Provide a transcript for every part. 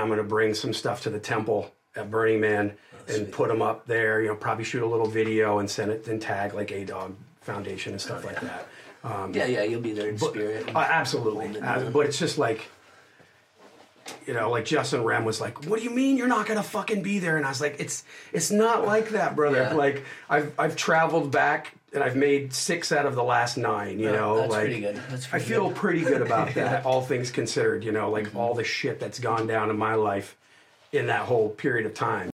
I'm going to bring some stuff to the temple at Burning Man and put them up there. You know, probably shoot a little video and send it and tag like A Dog Foundation and stuff like that. Um, Yeah, yeah, you'll be there in spirit. uh, absolutely. Uh, but it's just like, you know, like Justin Rem was like, "What do you mean you're not gonna fucking be there?" And I was like, "It's it's not like that, brother. Yeah. Like I've I've traveled back and I've made six out of the last nine. You Yeah, know, that's like pretty good. That's pretty I feel good. pretty good about that. All things considered, you know, like Mm-hmm. all the shit that's gone down in my life in that whole period of time.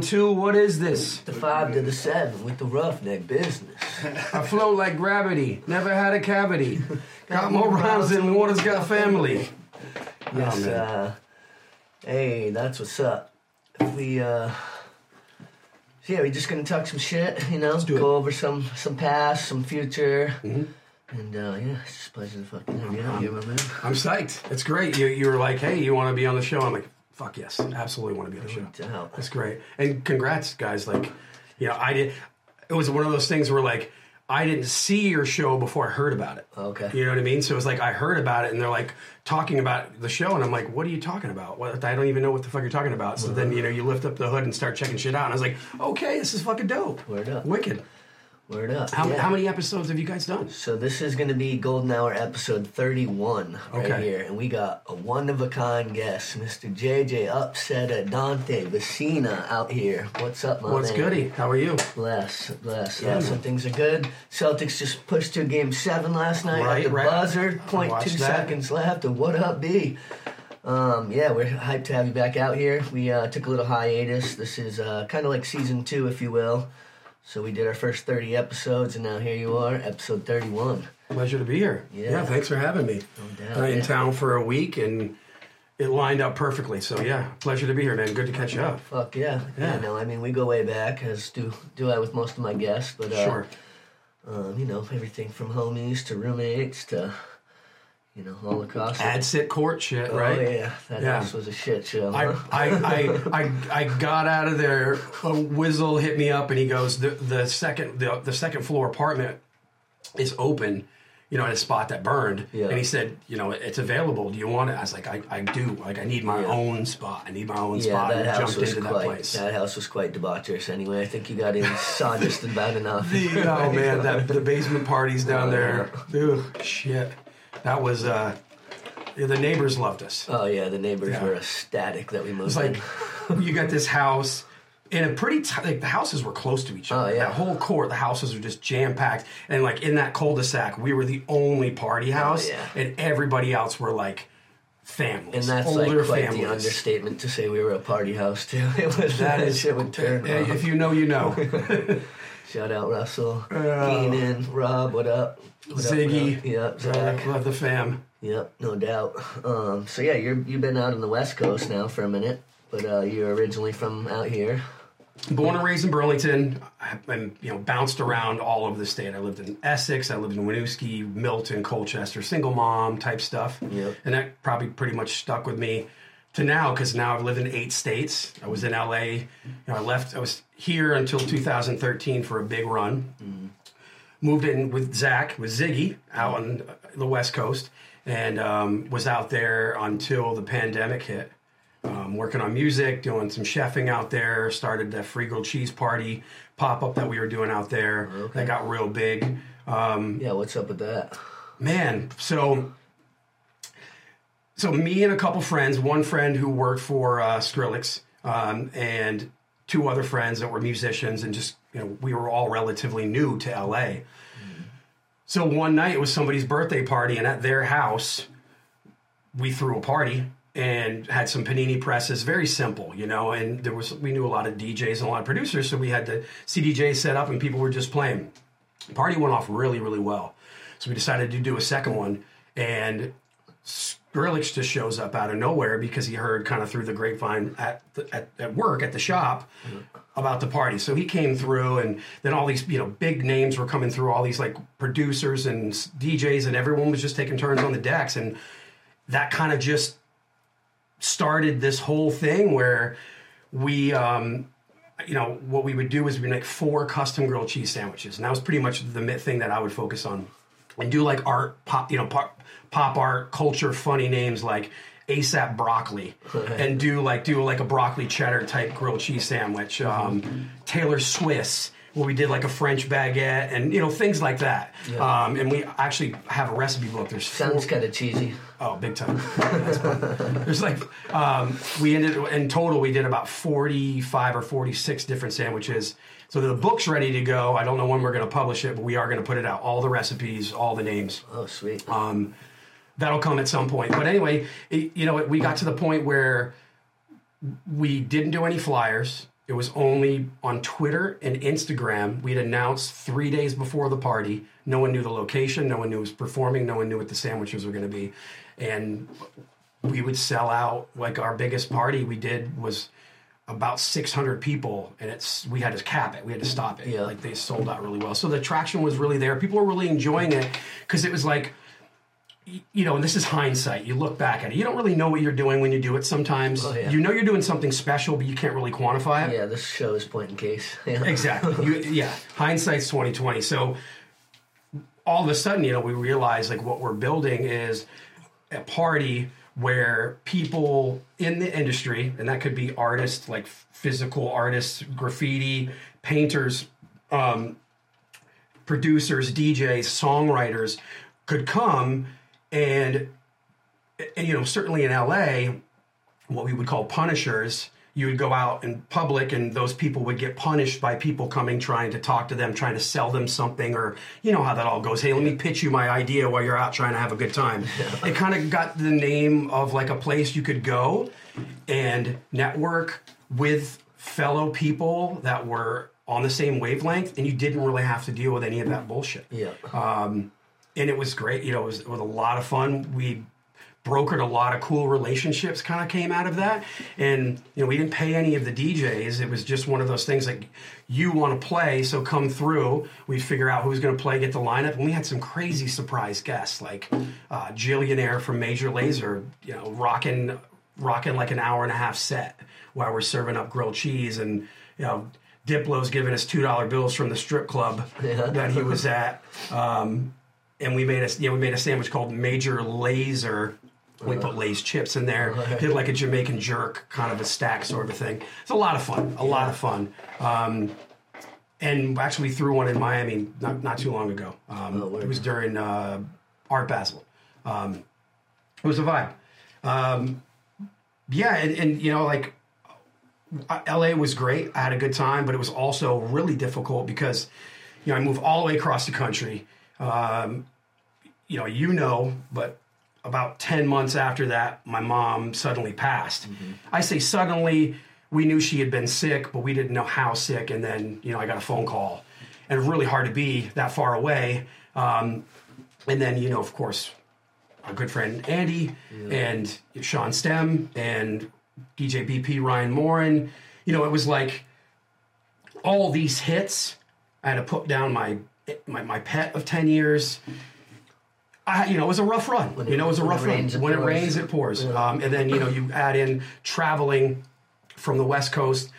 Two. What is this? The five to the seven with the roughneck business. I float like gravity. Never had a cavity. Got more rhymes than water's got family. Yes, man. uh, hey, that's what's up. If we, uh, yeah, we just gonna talk some shit, you know, do it. go over some some past, some future, and uh, yeah, it's just a pleasure to fucking have you out here, my man. I'm psyched. It's great. You, you were like, hey, you want to be on the show? I'm like, fuck yes, absolutely want to be on the show. Doubt. That's great. And congrats, guys. Like, you know, I did. It was one of those things where like I didn't see your show before I heard about it. Okay. You know what I mean? So it was like I heard about it, and they're like talking about the show, and I'm like, "What are you talking about? What? I don't even know what the fuck you're talking about." So then you know you lift up the hood and start checking shit out, and I was like, "Okay, this is fucking dope. Wicked." Word up. How, yeah. how many episodes have you guys done? So this is going to be Golden Hour episode 31 right here, and we got a one-of-a-kind guest, Mr. JJ Upsetta Dante Vezina out here. What's up, my man? What's man? goody? How are you? Bless, bless. Yeah, Yeah, man. some things are good. Celtics just pushed to game seven last night Right, at the right. buzzer. Point Watched two that. seconds left. And what up, B? Um, yeah, we're hyped to have you back out here. We uh, took a little hiatus. This is uh, kind of like season two, if you will. So we did our first 30 episodes, and now here you are, episode 31. Pleasure to be here. Yeah. thanks for having me. No doubt, Uh, in yeah. town for a week, and it lined up perfectly. So yeah, pleasure to be here, man. Good to catch you up. Fuck yeah. yeah. Yeah. no, I mean, we go way back, as do, do I with most of my guests. But, uh, Sure. um, you know, everything from homies to roommates to, you know, all across. the- Ad sit court shit, oh, right? Oh yeah, that Yeah. house was a shit show. I? I, I, I, I got out of there. A Whizzle hit me up and he goes, the, the second the, the second floor apartment is open, you know, at a spot that burned. Yeah. And he said, you know, it's available. Do you want it? I was like, I, I do. Like, I need my Yeah. own spot. I need my own yeah, spot. that and house jumped was into that quite. place. That house was quite debaucherous. Anyway, I think you got in just about enough. The- oh man, that the basement parties down oh, there. Ugh, shit. That was uh the neighbors loved us. Oh yeah, the neighbors Yeah. were ecstatic that we moved. It's like you got this house in a pretty t- like the houses were close to each other. Oh, yeah. That whole court, the houses were just jam packed, and like in that cul-de-sac, we were the only party house, Oh, yeah. and everybody else were like families, and that's older like quite families. the understatement to say we were a party house too. It was That that is shit would turn. If you know, you know. Shout out Russell, Keenan, Rob. What up? What up, Ziggy, Rob? Yep, Zach. love the fam. Yep, no doubt. Um, so yeah, you're you've been out on the West Coast now for a minute, but uh, you're originally from out here. Born and raised in Burlington, I've been, you know bounced around all over the state. I lived in Essex, I lived in Winooski, Milton, Colchester, single mom type stuff, Yep. and that probably pretty much stuck with me to now because now I've lived in eight states. I was in LA, you know, I left. I was here until 2013 for a big run. Moved in with Zach with Ziggy out on the West Coast, and um, was out there until the pandemic hit um, working on music, doing some chefing out there. Started the free grilled cheese party pop up that we were doing out there. Okay. That got real big. Um, Yeah, what's up with that? man, so so me and a couple friends, one friend who worked for uh, Skrillex, um, and two other friends that were musicians, and just you know we were all relatively new to LA. So one night it was somebody's birthday party, and at their house, we threw a party and had some panini presses, very simple, you know. And there was we knew a lot of DJs and a lot of producers, so we had the CDJ set up, and people were just playing. Party went off really, really well. So we decided to do a second one, and Skrillex just shows up out of nowhere because he heard kind of through the grapevine at, the, at at work at the shop about the party. So he came through, and then all these you know big names were coming through. All these like producers and DJs, and everyone was just taking turns on the decks, and that kind of just started this whole thing where we um, you know what we would do is we make four custom grilled cheese sandwiches and that was pretty much the thing that i would focus on and do like art pop you know pop, pop art culture funny names like asap broccoli and do like do like a broccoli cheddar type grilled cheese sandwich um, taylor swiss where we did like a french baguette and you know things like that um, and we actually have a recipe book there's Sounds kind of cheesy. Oh, big time. There's like um, we ended in total we did about 45 or 46 different sandwiches. So the book's ready to go. I don't know when we're going to publish it, but we are going to put it out. All the recipes, all the names. Oh, sweet. Um, that'll come at some point. But anyway, it, you know, we got to the point where we didn't do any flyers. It was only on Twitter and Instagram. We'd announced three days before the party. No one knew the location. No one knew who was performing. No one knew what the sandwiches were going to be. And we would sell out. Like our biggest party we did was about 600 people and it's we had to cap it we had to stop it Yeah. like they sold out really well so the traction was really there people were really enjoying it because it was like you know, and this is hindsight. You look back at it. You don't really know what you're doing when you do it sometimes. Oh, yeah. You know you're doing something special, but you can't really quantify it. yeah, this show is point in case. Yeah. Exactly. You, yeah. Hindsight's 2020. So all of a sudden, you know, we realize like what we're building is a party where people in the industry, and that could be artists, like physical artists, graffiti, painters, um, producers, DJs, songwriters could come and, and you know, certainly in LA, what we would call punishers. You would go out in public, and those people would get punished by people coming, trying to talk to them, trying to sell them something, or you know how that all goes. Hey, let me pitch you my idea while you're out trying to have a good time. It kind of got the name of like a place you could go and network with fellow people that were on the same wavelength, and you didn't really have to deal with any of that bullshit Yeah. Um, and it was great. You know, it was, it was a lot of fun. We brokered a lot of cool relationships. Kind of came out of that, and you know, we didn't pay any of the DJs. It was just one of those things like you want to play, so come through. We figure out who's going to play, get the lineup, and we had some crazy surprise guests like uh, Jillionaire from Major Lazer. You know, rocking rocking like an hour and a half set while we're serving up grilled cheese and you know. Diplo's giving us two dollar bills from the strip club that he was at. Um, and we made a yeah we made a sandwich called Major Laser. We put Lay's chips in there. Did like a Jamaican jerk kind of a stack sort of thing. It's a lot of fun. A lot of fun. Um, and actually, we threw one in Miami not, not too long ago. Um, word. it was during uh, Art Basel. Um, it was a vibe. Um, yeah, and, and you know, like uh, LA was great. I had a good time, but it was also really difficult because, you know, I moved all the way across the country. Um, you know, you know, but about 10 months after that, my mom suddenly passed. I say suddenly, we knew she had been sick, but we didn't know how sick. And then, you know, I got a phone call. And really hard to be that far away. Um, and then, you know, of course, our good friend Andy and Sean Stem and DJ BP Ryan Morin. You know, it was like all these hits. I had to put down my my, my pet of ten years. I, you know, it was a rough run. it- you know, it was a when rough run. when it rains, it pours. Um, and then you know, you add in traveling from the West Coast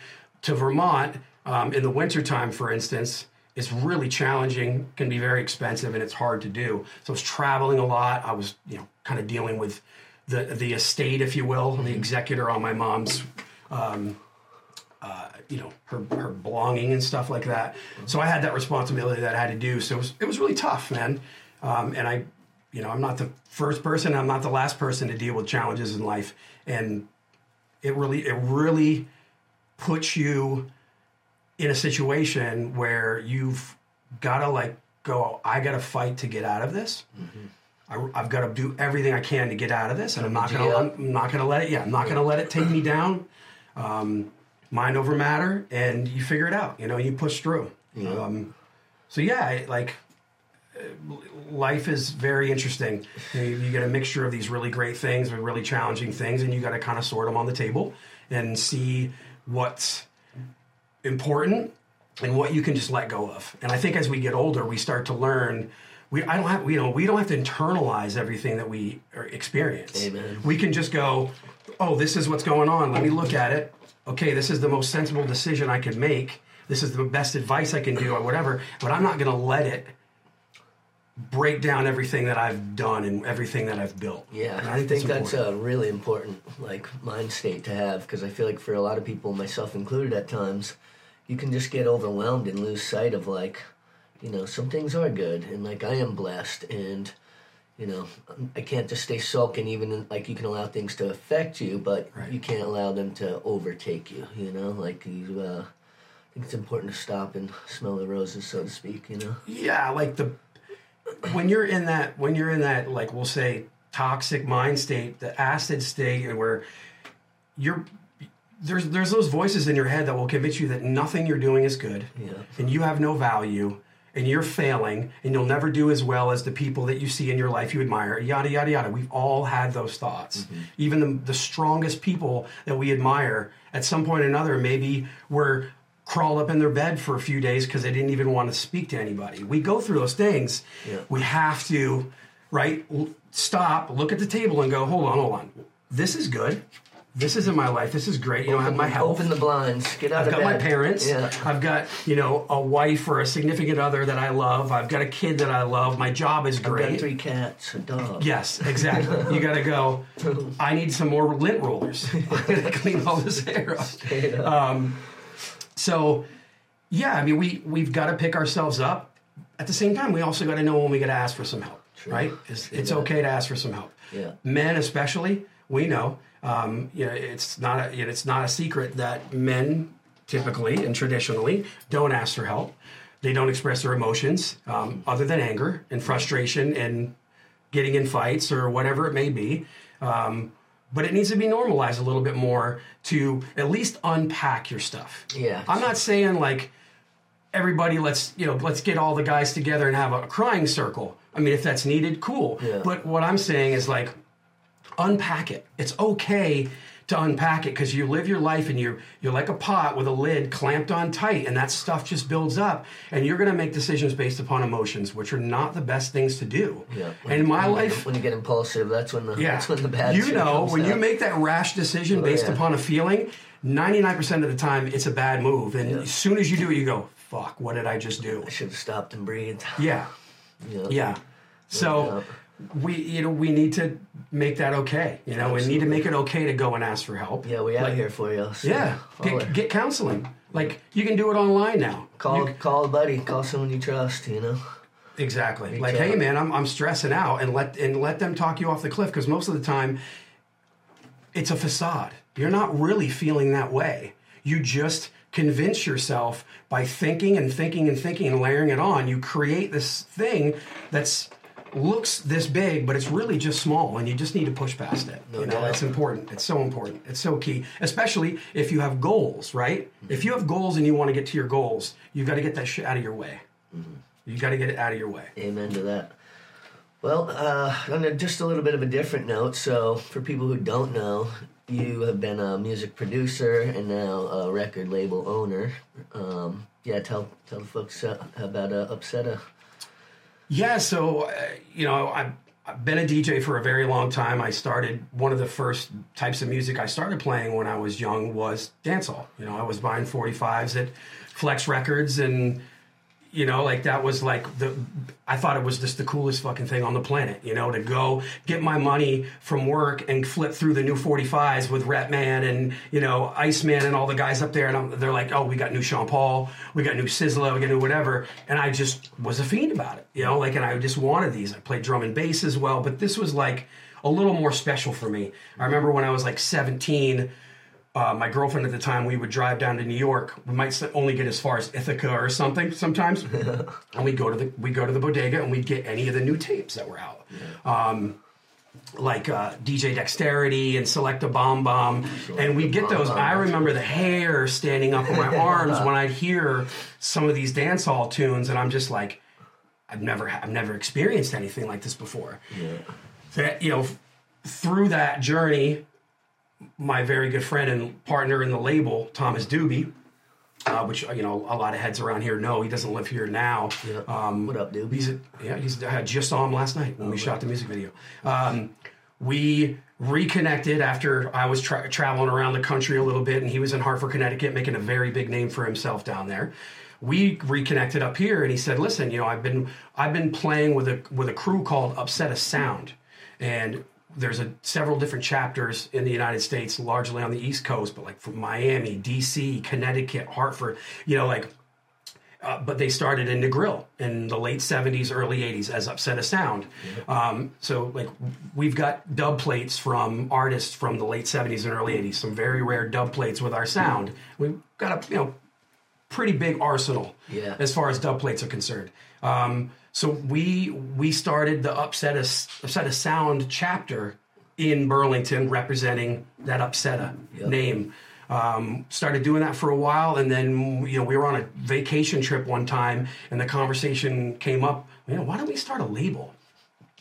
to Vermont um, in the wintertime, for instance. It's really challenging, can be very expensive, and it's hard to do. So I was traveling a lot. I was, you know, kind of dealing with the the estate, if you will, the executor on my mom's you know her her belonging and stuff like that. So I had that responsibility that I had to do. So it was it was really tough, man. Um, and I, you know, I'm not the first person. I'm not the last person to deal with challenges in life. And it really it really puts you in a situation where you've got to like go. I got to fight to get out of this. I, I've got to do everything I can to get out of this, and I'm not gonna. I'm not gonna let it. Yeah, I'm not gonna let it take me down. Um, mind over matter, and you figure it out. You know, you push through. Um, so yeah, I, like life is very interesting. You, you get a mixture of these really great things and really challenging things, and you got to kind of sort them on the table and see what's important and what you can just let go of. And I think as we get older, we start to learn. We I don't have you know we don't have to internalize everything that we experience. Amen. We can just go, oh, this is what's going on. Let me look at it. Okay, this is the most sensible decision I could make. This is the best advice I can do, or whatever. But I'm not going to let it break down everything that I've done and everything that I've built. Yeah, And I think that's important. a really important like mind state to have because I feel like for a lot of people, myself included, at times, you can just get overwhelmed and lose sight of like, you know, some things are good and like I am blessed and. You know, I can't just stay sulking. Even like you can allow things to affect you, but Right. you can't allow them to overtake you. You know, like you. Uh, I think it's important to stop and smell the roses, so to speak. You know. yeah like the when you're in that when you're in that like we'll say toxic mind state the acid state where you're there's there's those voices in your head that will convince you that nothing you're doing is good Yeah. and you have no value and you're failing and you'll never do as well as the people that you see in your life you admire yada yada yada. We've all had those thoughts. Mm-hmm. Even the, the strongest people that we admire at some point or another maybe were crawled up in their bed for a few days because they didn't even want to speak to anybody. We go through those things. Yeah. we have to right stop look at the table and go hold on hold on. This is good this is in my life this is great you know i have my health Open the blinds. Get out I've of got bed. my parents. Yeah. I've got you know a wife or a significant other that I love. I've got a kid that I love. My job is great. I've got three cats, a dog. Yes, exactly. you got to go. I need some more lint rollers to clean all this hair up. Um, so, yeah, I mean, we we've got to pick ourselves up. At the same time, we also got to know when we got to ask for some help. Right? It's, it's okay to ask for some help. Yeah. Men, especially, we know. Um, you know, it's not a, you know, it's not a secret that men typically and traditionally don't ask for help. They don't express their emotions um, other than anger and frustration and getting in fights or whatever it may be. Um, but it needs to be normalized a little bit more to at least unpack your stuff. Yeah. I'm not saying like everybody let's you know let's get all the guys together and have a crying circle. I mean if that's needed, cool. Yeah. But what I'm saying is like unpack it. It's okay to unpack it because you live your life and you're you're like a pot with a lid clamped on tight and that stuff just builds up and you're going to make decisions based upon emotions which are not the best things to do Yeah. and in my life When you get impulsive, that's when the yeah that's when the bad. you know when you make that rash decision oh, based yeah. upon a feeling 99% of the time it's a bad move and as soon as you do it you go fuck what did i just do I should have stopped and breathed. yeah Yeah. yeah so we you know we need to make that okay you know we need to make it okay to go and ask for help Yeah, we out Like, here for you. So yeah get, get counseling like you can do it online now call You- call a buddy, call someone you trust. You know. Exactly. Reach like, out. hey man, I'm, I'm stressing out, and let and let them talk you off the cliff because most of the time, it's a facade. You're not really feeling that way. You just convince yourself by thinking and thinking and thinking and layering it on. You create this thing that's looks this big, but it's really just small, and you just need to push past it. No you know, doubt. it's important. It's so important. It's so key, especially if you have goals, right? If you have goals and you want to get to your goals, you've got to get that shit out of your way. You got to get it out of your way. Amen to that. Well, uh, on a, just a little bit of a different note. So, for people who don't know, you have been a music producer and now a record label owner. Um, yeah, tell tell the folks uh, about uh, Upsetta. Yeah, so uh, you know, I've, I've been a DJ for a very long time. I started one of the first types of music I started playing when I was young was dancehall. You know, I was buying 45s at Flex Records and you know, like that was like the I thought it was just the coolest fucking thing on the planet, you know, to go get my money from work and flip through the new 45s with Rap Man and, you know, Iceman and all the guys up there and I'm, they're like, "Oh, we got new Sean Paul, we got new Sizzla, we got new whatever." And I just was a fiend about it, you know, like and I just wanted these. I played drum and bass as well, but this was like a little more special for me. I remember when I was like 17, uh, my girlfriend at the time, we would drive down to New York. We might only get as far as Ithaca or something sometimes, and we go to the we go to the bodega and we'd get any of the new tapes that were out, um, like uh, DJ Dexterity and Selecta Bomb Bomb, and we get those. I remember the hair standing up on my arms when I'd hear some of these dance hall tunes, and I'm just like. I've never I've never experienced anything like this before. So that, you know, through that journey, my very good friend and partner in the label, Thomas Doobie, uh, which you know a lot of heads around here know. He doesn't live here now. Yeah. Um, what up, dude? He's a, yeah, he's I just saw him last night when we shot the music video. Um, we reconnected after I was tra- traveling around the country a little bit, and he was in Hartford, Connecticut, making a very big name for himself down there. We reconnected up here, and he said, "Listen, you know, I've been I've been playing with a with a crew called Upsetta Sound, and there's a several different chapters in the United States, largely on the East Coast, but like from Miami, D.C., Connecticut, Hartford, you know, like uh, but they started in the grill in the late 70s early 80s as upsetta sound um, so like we've got dub plates from artists from the late 70s and early 80s some very rare dub plates with our sound we've got a you know pretty big arsenal Yeah. as far as dub plates are concerned um, so we we started the upsetta, upset a sound chapter in burlington representing that upsetta Yep. name um, started doing that for a while and then you know we were on a vacation trip one time and the conversation came up you know why don't we start a label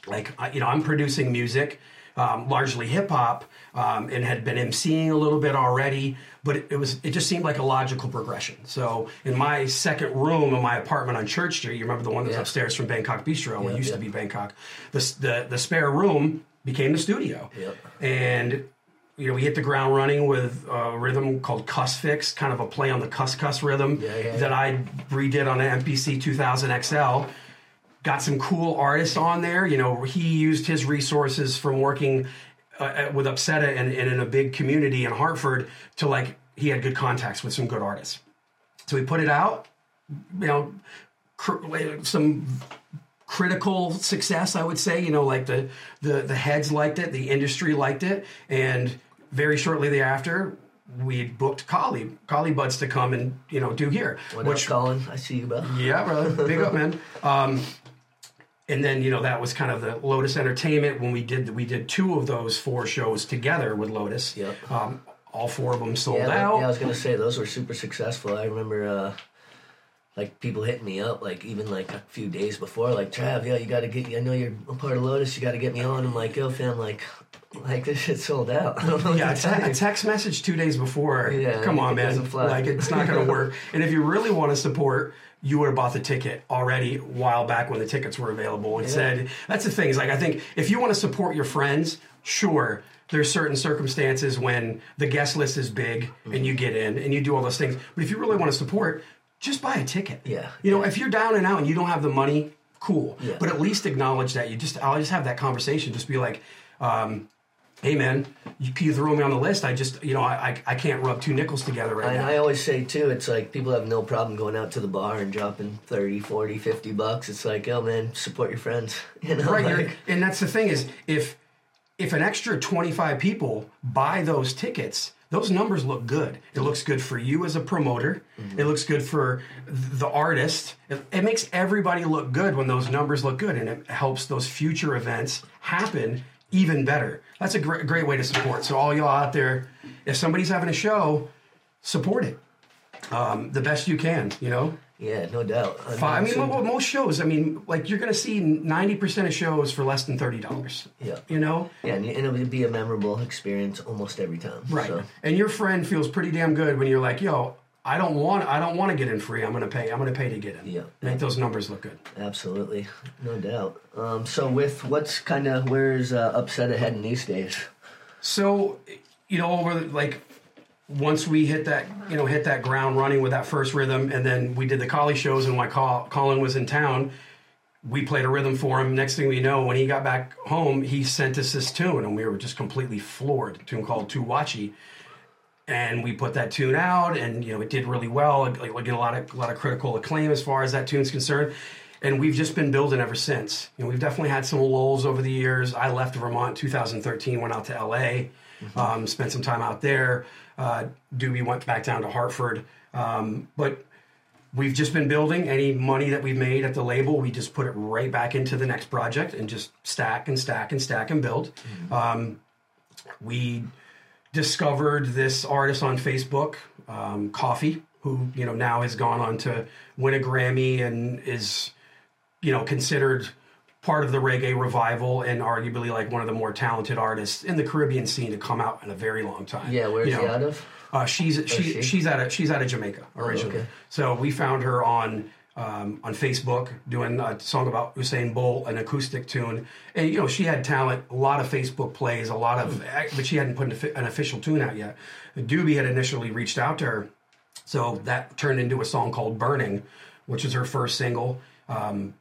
like I- you know i'm producing music um, largely hip hop um, and had been emceeing a little bit already but it, it was it just seemed like a logical progression so in my second room in my apartment on church street you remember the one that's Yeah. upstairs from bangkok bistro what Yeah, used yeah. to be bangkok the, the the spare room became the studio Yep. and you know we hit the ground running with a rhythm called cuss fix kind of a play on the cuss cuss rhythm Yeah, yeah, that i redid on an mpc 2000 xl got some cool artists on there you know he used his resources from working uh, uh, with upsetta and, and in a big community in hartford to like he had good contacts with some good artists so we put it out you know cr- some critical success i would say you know like the the the heads liked it the industry liked it and very shortly thereafter we booked Collie, Collie Buddz to come and you know do here, What which up, Colin? I see you, bro. yeah, brother. Big up, man. Um, and then you know that was kind of the Lotus Entertainment when we did we did two of those four shows together with Lotus. Yep. Um, all four of them sold Yeah, out. yeah, I was gonna say those were super successful. I remember uh like people hitting me up like even like a few days before, like Trav, yeah, you gotta get I know you're a part of Lotus, you gotta get me on. I'm like, yo fam, like like this shit sold out. I don't know yeah, a, a text message two days before. Yeah, come on, man. Like it's not going to work. and if you really want to support, you would have bought the ticket already a while back when the tickets were available. And said that's the thing. Is like I think if you want to support your friends, sure. There's certain circumstances when the guest list is big and you get in and you do all those things. But if you really want to support, just buy a ticket. Yeah. You know, if you're down and out and you don't have the money, cool. Yeah. But at least acknowledge that. You just I'll just have that conversation. Just be like, um, hey man, you, you throw me on the list? I just, you know, I, I, I can't rub two nickels together right And now. I always say too, it's like people have no problem going out to the bar and dropping 30, 40, 50 bucks. It's like, oh man, support your friends. You know, right. like, and that's the thing is if, if an extra 25 people buy those tickets, those numbers look good. It looks good for you as a promoter. Mm-hmm. It looks good for the artist. It, it makes everybody look good when those numbers look good, and it helps those future events happen even better. That's a great, great way to support. So all y'all out there, if somebody's having a show, support it um, the best you can. You know. yeah, no doubt. I, Fi- I mean, most shows. I mean, like you're going to see ninety percent of shows for less than thirty dollars. Yeah. You know, yeah, and it would be a memorable experience almost every time. right? So, And your friend feels pretty damn good when you're like, "Yo, I don't want, I don't want to get in free. I'm going to pay. I'm going to pay to get in. Yeah. Make those numbers look good." Absolutely, no doubt. Um, so, with what's kind of where's uh, upset ahead in these days? So, you know, over the, like once we hit that, you know, hit that ground running with that first rhythm, and then we did the Collie shows, and while Col- Colin was in town, we played a rhythm for him. Next thing we know, when he got back home, he sent us this tune, and we were just completely floored. A tune called Tuwachi. And we put that tune out, and you know it did really well. Like, like a lot of a lot of critical acclaim as far as that tune's concerned. And we've just been building ever since. You know, we've definitely had some lulls over the years. I left Vermont 2013, went out to LA, um, spent some time out there. Uh, Doobie went back down to Hartford, um, but we've just been building. Any money that we've made at the label, we just put it right back into the next project and just stack and stack and stack and build. Um, we discovered this artist on Facebook, um, Koffee, who you know now has gone on to win a Grammy and is you know, considered part of the reggae revival and arguably like one of the more talented artists in the Caribbean scene to come out in a very long time. Yeah, where's You know, out of? Uh, she's she, she? she's out of she's out of Jamaica originally. okay. So we found her on um, on Facebook doing a song about Usain Bolt, an acoustic tune, and you know she had talent, a lot of Facebook plays, a lot of, but she hadn't put an, an official tune out yet. Doobie had initially reached out to her, so that turned into a song called "Burning," which is her first single. Um,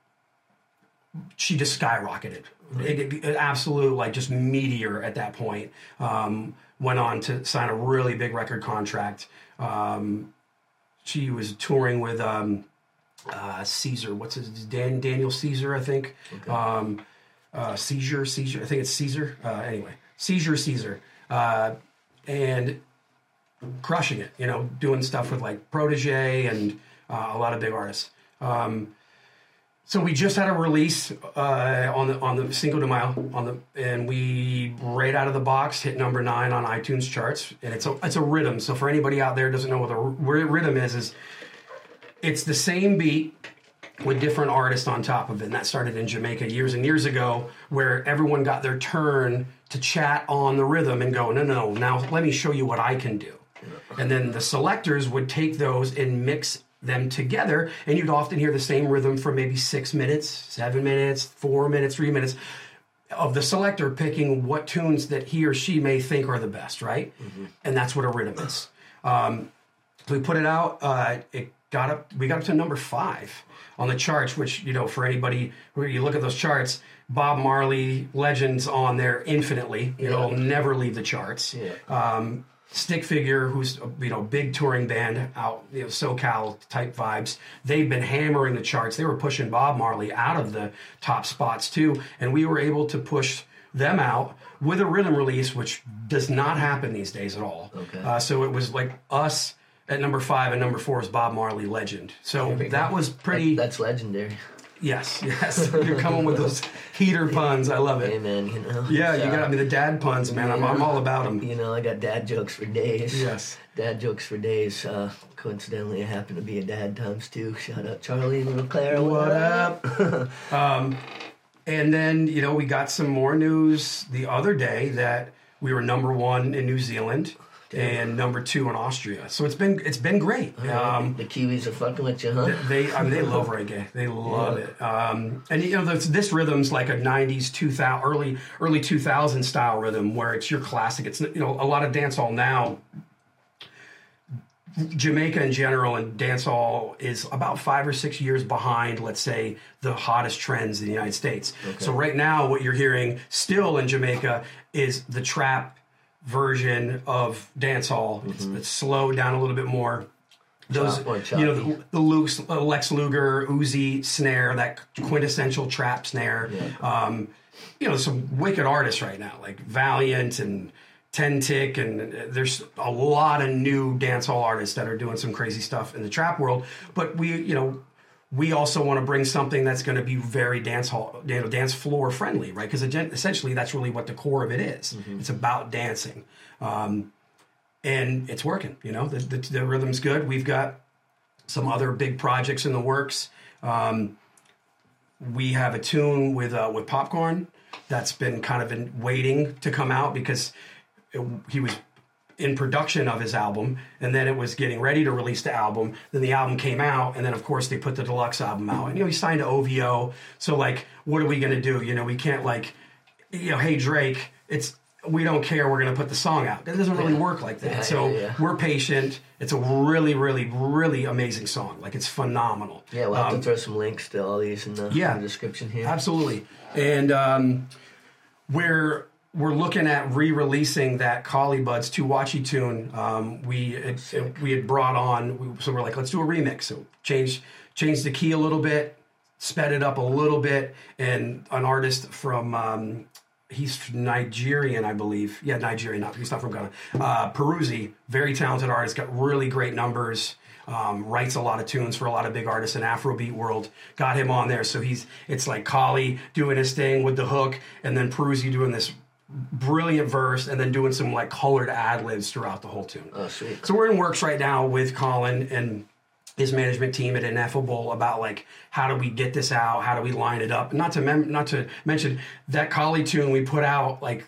she just skyrocketed. It, it, it absolute like just meteor at that point. Um, went on to sign a really big record contract. Um, she was touring with um, uh, Caesar. What's his Dan, Daniel Caesar? I think. Um, uh, seizure, seizure. I think it's Caesar. Uh, anyway, seizure, Caesar, uh, and crushing it. You know, doing stuff with like Protoje and uh, a lot of big artists. Um, so we just had a release uh, on the on the Cinco de Mayo on the and we right out of the box hit number nine on iTunes charts and it's a it's a rhythm. So for anybody out there who doesn't know what a r- rhythm is, is it's the same beat with different artists on top of it. And that started in Jamaica years and years ago, where everyone got their turn to chat on the rhythm and go, no, no, now let me show you what I can do. And then the selectors would take those and mix them together, and you'd often hear the same rhythm for maybe six minutes, seven minutes, four minutes, three minutes of the selector picking what tunes that he or she may think are the best, right? And that's what a rhythm is. Um, so we put it out. Uh, it got up. We got up to number five on the charts. Which you know, for anybody where you look at those charts, Bob Marley legends on there infinitely. You know, Yeah. will never leave the charts. Yeah. Um, Stick Figure, who's you know big touring band out, you know SoCal type vibes. They've been hammering the charts. They were pushing Bob Marley out of the top spots too, and we were able to push them out with a rhythm release, which does not happen these days at all. Okay. Uh, so it was like us at number five, and number four is Bob Marley Legend. So that was pretty. That's legendary. yes, yes. You're coming with those heater puns. I love Hey it. man, you know. Yeah, you uh, got I mean the dad puns, man. I'm, I'm all about them. You know, I got dad jokes for days. Yes. Dad jokes for days. Uh, coincidentally, I happen to be a dad times two. Shout out Charlie and little Claire. What up? um, and then you know we got some more news the other day that we were number one in New Zealand and number two in Austria. So it's been it's been great. Um, the Kiwis are fucking with you, huh? they I mean they love reggae. They love it. Um, and you know this, this rhythm's like a '90s, 2000, early early 2000 style rhythm where it's your classic. It's you know a lot of dancehall now. Jamaica in general and dancehall is about five or six years behind, let's say, the hottest trends in the United States. So right now, what you're hearing still in Jamaica is the trap version of dancehall. It's, it's slowed down a little bit more. Those, you know, the, the Luke's, uh, Lex Luger, Uzi snare, that quintessential trap snare. Um, you know, some wicked artists right now, like Valiant and Ten Tick, and uh, there's a lot of new dancehall artists that are doing some crazy stuff in the trap world. But we, you know, we also want to bring something that's going to be very dance hall, you know, dance floor friendly, right? Because essentially, that's really what the core of it is. It's about dancing, um, and it's working. You know, the, the the rhythm's good. We've got some other big projects in the works. Um, we have a tune with uh, with Popcaan that's been kind of in waiting to come out because it, he was in production of his album and then it was getting ready to release the album. Then the album came out and then of course they put the deluxe album out. And you know he signed to ovo so like what are we going to do? You know we can't like you know hey drake it's we don't care. We're going to put the song out. It doesn't really work like that. Yeah, so yeah, yeah. we're patient. It's a really really really amazing song. Like it's phenomenal. Yeah, we'll have Um, to throw some links to all these in the, yeah. in the description here. Absolutely. And um, we're we're looking at re-releasing that Collie Buddz to Watchy tune. Um, we had, we had brought on, we, so we're like, let's do a remix. So change change the key a little bit, sped it up a little bit, and an artist from. Um, He's Nigerian, I believe. Yeah, Nigerian. Not he's not from Ghana. Uh, Peruzzi, very talented artist, got really great numbers. Um, writes a lot of tunes for a lot of big artists in Afrobeat world. Got him on there, so he's it's like Collie doing his thing with the hook, and then Peruzzi doing this brilliant verse, and then doing some like colored ad libs throughout the whole tune. Oh, sweet. So we're in works right now with Colin, and his management team at Ineffable about like how do we get this out? How do we line it up? Not to mem- not to mention that Collie tune we put out like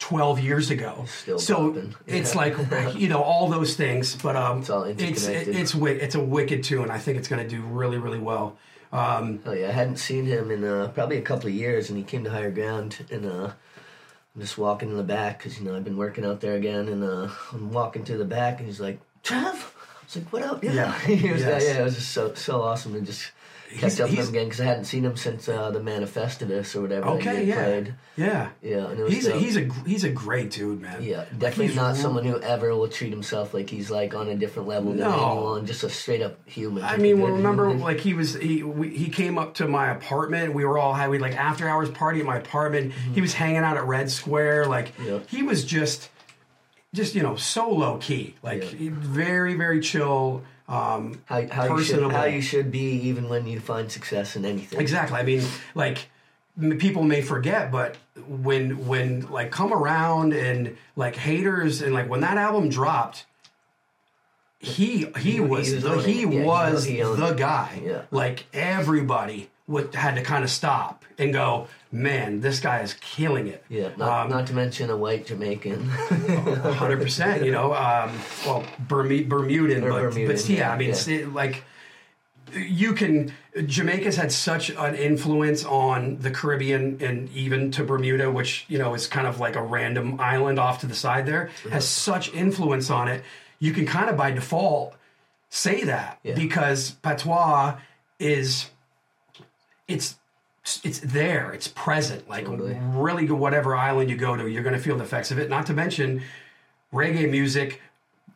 12 years ago. Still so it's like you know all those things, but um, It's all it's it's it's a wicked tune. I think it's going to do really really well. Um, Oh yeah, I hadn't seen him in uh, probably a couple of years, and he came to Higher Ground, and uh, I'm just walking in the back because you know I've been working out there again, and uh, I'm walking to the back, and he's like, "Trev," I was like, "What up?" Yeah, Yeah. he was, Yes. yeah, it was just so so awesome And just He's- up with him again because I hadn't seen him since uh, the Manifestivus or whatever. okay, he yeah, played. yeah, Yeah, and it was He's a, he's a he's a great dude, man. Yeah, definitely he's not re- someone who ever will treat himself like he's like on a different level than No. anyone. Just a straight up human. I mean, well, remember, human. like he was he we, he came up to my apartment. We were all had we like after hours party at my apartment. He was hanging out at Red Square. Like Mm-hmm. Yeah. he was just just you know so low key, like Yeah. very very chill. Um, how, how you should how you should be even when you find success in anything. Exactly. I mean, like people may forget, but when when like come around and like haters and like when that album dropped, he he was was the, he Yeah, was he the guy. Yeah. Like everybody would had to kind of stop and go, man, this guy is killing it. Yeah, not, Um, not to mention a white Jamaican. hundred percent. You know, um, well, Bermu- Bermudan, but Bermudan, but yeah, I mean, yeah. it's it, like you can. Jamaica's had such an influence on the Caribbean and even to Bermuda, which you know is kind of like a random island off to the side. There has such influence on it. You can kind of by default say that Yeah. because patois is it's it's there it's present like Totally. really good whatever island you go to you're going to feel the effects of it. Not to mention reggae music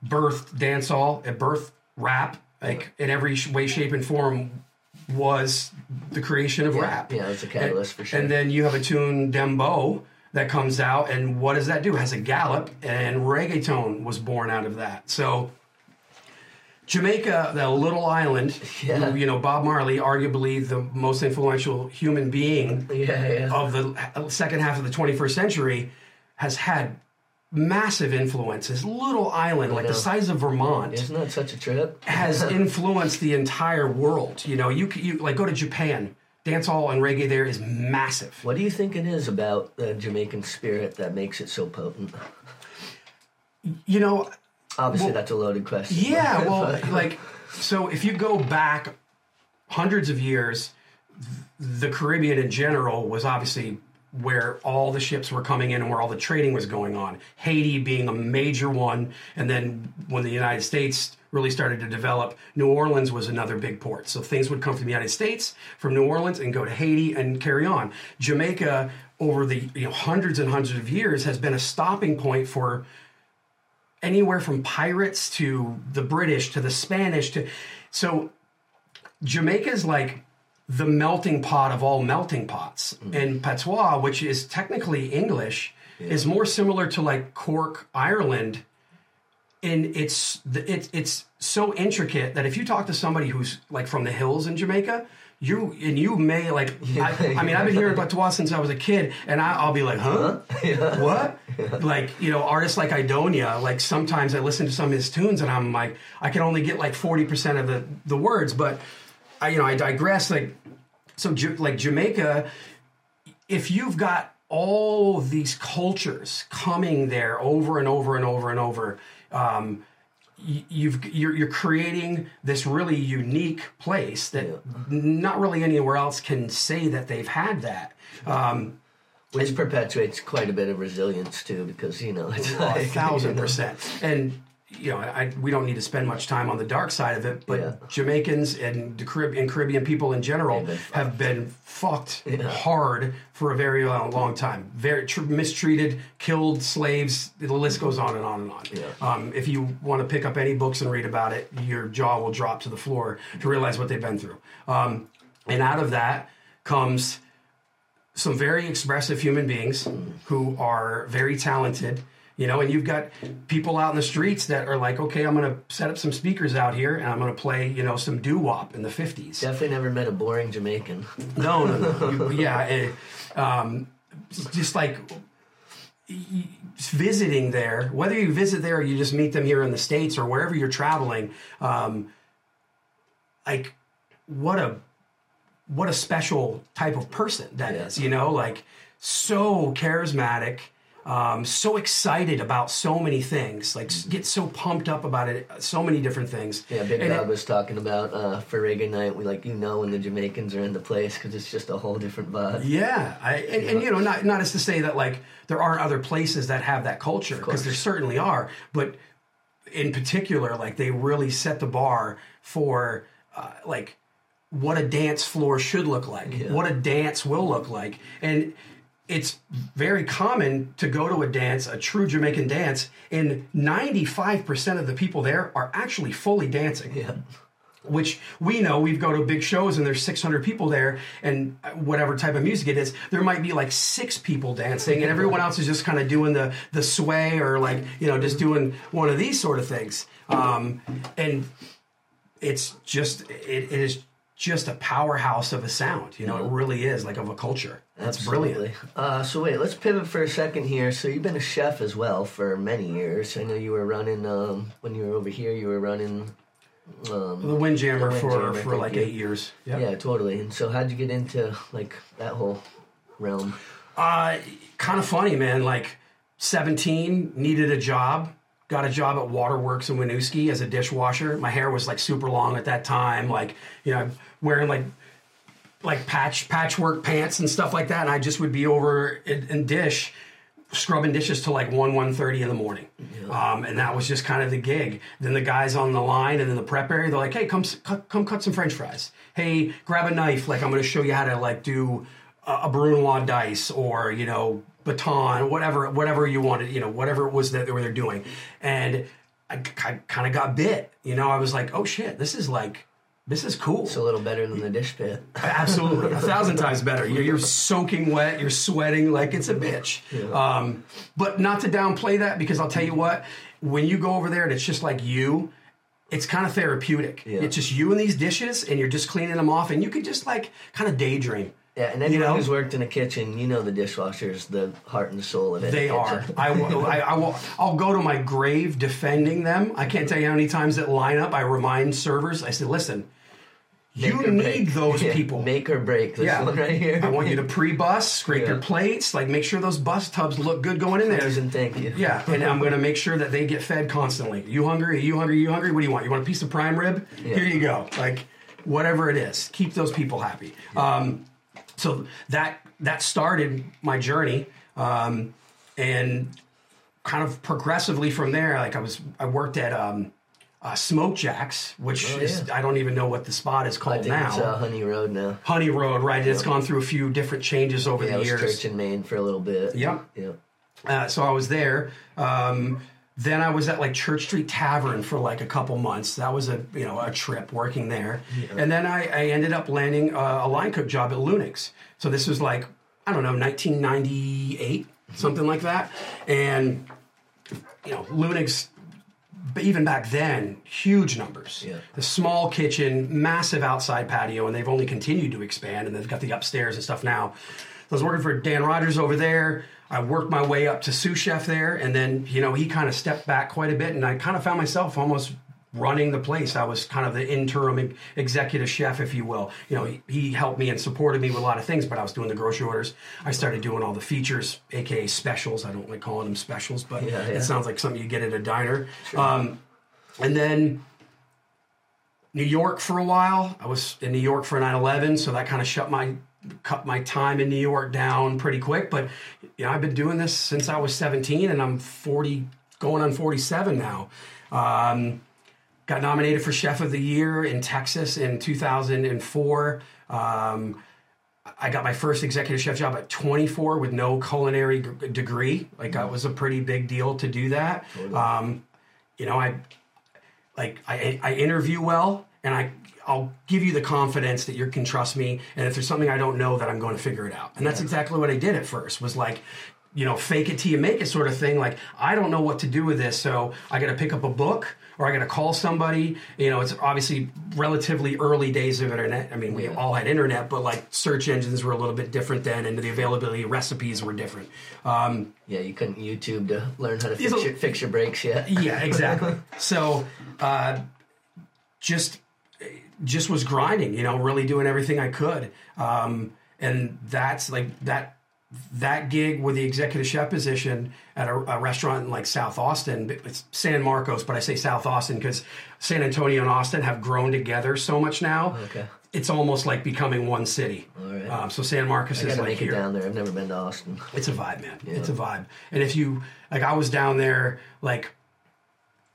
birth dancehall and birth rap like in every way shape and form was the creation of rap. Yeah, it's a catalyst and, for sure. and then you have a tune Dem Bow that comes out and what does that do? It has a gallop and reggaeton was born out of that. So Jamaica, the little island, Yeah. who, you know, Bob Marley, arguably the most influential human being yeah, yeah. of the second half of the 21st century, has had massive influences. Little island, like the size of Vermont, Isn't that such a trip? has influenced the entire world. You know, you you like go to Japan, dancehall and reggae there is massive. What do you think it is about the Jamaican spirit that makes it so potent? You know, Obviously, Well, that's a loaded question. Yeah, well, like, so if you go back hundreds of years, the Caribbean in general was obviously where all the ships were coming in and where all the trading was going on. Haiti being a major one, and then when the United States really started to develop, New Orleans was another big port. So things would come from the United States, from New Orleans, and go to Haiti and carry on. Jamaica, over the you know, hundreds and hundreds of years, has been a stopping point for anywhere from pirates to the British to the Spanish to so Jamaica's like the melting pot of all melting pots. Mm-hmm. And patois, which is technically English, is more similar to like Cork, Ireland. And it's it's it's so intricate that if you talk to somebody who's like from the hills in Jamaica, you and you may like. I, I mean, I've been hearing patois since I was a kid, and I, I'll be like, huh, what? Like you know, artists like Idonia. Like sometimes I listen to some of his tunes, and I'm like, I can only get like forty percent of the the words, but I you know I digress. Like so, like Jamaica, if you've got all these cultures coming there over and over and over and over, um, you've you're, you're creating this really unique place that not really anywhere else can say that they've had that. Um, Which perpetuates quite a bit of resilience too, because you know it's a like thousand you know, percent. And you know, I, we don't need to spend much time on the dark side of it, but Yeah. Jamaicans and the Caribbean, Caribbean people in general been have been fucked hard for a very long, long time. Very tr- mistreated, killed slaves. The list goes on and on and on. Yeah. Um, if you want to pick up any books and read about it, your jaw will drop to the floor to realize what they've been through. Um, and out of that comes some very expressive human beings who are very talented you know and you've got people out in the streets that are like okay i'm going to set up some speakers out here and i'm going to play you know some doo-wop in the 50s Definitely never met a boring Jamaican. no no no You- yeah eh, um, just like visiting there whether you visit there or you just meet them here in the states or wherever you're traveling um, like what a what a special type of person that is. Yeah. You know, like so charismatic. Um, so excited about so many things, like s- get so pumped up about it, so many different things. Yeah, Big And Dog it- was talking about uh, for reggae night. We like you know when the Jamaicans are in the place because it's just a whole different vibe. Yeah, I, and, and you know, not not as to say that like there aren't other places that have that culture because there certainly are, but in particular, like they really set the bar for uh, like what a dance floor should look like, what a dance will look like, and it's very common to go to a dance, a true Jamaican dance, and ninety five percent of the people there are actually fully dancing. Yeah, which we know we've go to big shows and there's 600 people there and whatever type of music it is there might be like six people dancing and everyone else is just kind of doing the the sway or like you know just doing one of these sort of things. Um, and it's just it, it is just a powerhouse of a sound you know it really is like of a culture that's brilliant Absolutely. Uh, so wait, let's pivot for a second here. So you've been a chef as well for many years. I know you were running um, when you were over here. You were running. Um, the windjammer The for Windjammer, for like you. eight years yeah. totally. And so how'd you get into like that whole realm? Uh, kind of funny, man. Like 17, needed a job. Got a job at Waterworks in Winooski as a dishwasher. My hair was like super long at that time. Like, you know, wearing like like patch patchwork pants and stuff like that. And I just would be over in, in dish scrubbing dishes till like 1 1.30 in the morning. Um, and that was just kind of the gig. Then the guys on the line and in the prep area they're like hey come cut, come cut some french fries. Hey grab a knife. Like i'm going to show you how to like do a, a brunoise dice or you know baton whatever whatever you wanted you know whatever it was that they were doing. And i, kind of got bit you know? I was like oh shit. This is like this is cool It's a little better than the dish pit. Absolutely, a thousand times better. You're, you're soaking wet, you're sweating like it's a bitch. Um, but not to downplay that because I'll tell you what, when you go over there and it's just like you, it's kind of therapeutic. Yeah. It's just you and these dishes, and you're just cleaning them off, and you can just like kind of daydream. Yeah, and anyone know? who's worked in a kitchen, you know the dishwasher's the heart and soul of it. They are. I will. I, I will. I'll go to my grave defending them. I can't tell you how many times that line up. I remind servers. I say, listen, you need those people. Make or break this Yeah. one right here. I want you to pre-bus, scrape your plates, like make sure those bus tubs look good going in there. And thank you. Yeah, and I'm going to make sure that they get fed constantly. You hungry? Are you hungry? Are you hungry? What do you want? You want a piece of prime rib? Yeah. Here you go. Like whatever it is, keep those people happy. Um, so that that started my journey, um, and kind of progressively from there, like I was, I worked at um, uh, Smoke Jacks, which Oh, is yeah. I don't even know what the spot is called now. it's uh, Honey Road now. Honey Road, right? It's gone through a few different changes over Yeah, the years. Church and Main for a little bit. Yep. Yeah. Uh, so I was there. Um, then I was at like Church Street Tavern for like a couple months. That was a you know a trip working there. And then I, I ended up landing a, a line cook job at Leunig's. So this was like I don't know 1998 something like that. And you know Leunig's. But even back then, huge numbers. Yeah. The small kitchen, massive outside patio, and they've only continued to expand, and they've got the upstairs and stuff now. I was working for Dan Rogers over there. I worked my way up to sous chef there, and then you know he kind of stepped back quite a bit, and I kind of found myself almost running the place. I was kind of the interim executive chef, if you will. You know, he, he helped me and supported me with a lot of things, but I was doing the grocery orders. I started doing all the features, aka specials. I don't like calling them specials, but Yeah, yeah. it sounds like something you get at a diner. Um, and then New York for a while. I was in New York for 9/11, so that kind of shut my cut my time in New York down pretty quick. But you know, I've been doing this since I was 17, and I'm 40, going on 47 now. Um, got nominated for Chef of the Year in Texas in 2004. Um, I got my first executive chef job at 24 with no culinary g- degree. Like that was a pretty big deal to do that. Um, you know, I like I, I interview well and I I'll give you the confidence that you can trust me and if there's something I don't know that I'm going to figure it out. And that's exactly what I did at first was like you know fake it till you make it sort of thing like I don't know what to do with this so I got to pick up a book or I got to call somebody you know it's obviously relatively early days of internet I mean we all had internet but like search engines were a little bit different then and the availability of recipes were different um, Yeah, you couldn't YouTube to learn how to fix your, fix your brakes yet. yeah, exactly. so, uh, just just was grinding, you know, really doing everything I could. Um, and that's like that that gig with the executive chef position at a, a restaurant in like South Austin, it's San Marcos, but I say South Austin because San Antonio and Austin have grown together so much now. Okay. It's almost like becoming one city. All right. Um, so San Marcos I is like make here. it down there. I've never been to Austin. It's a vibe, man. It's a vibe. And if you like, I was down there like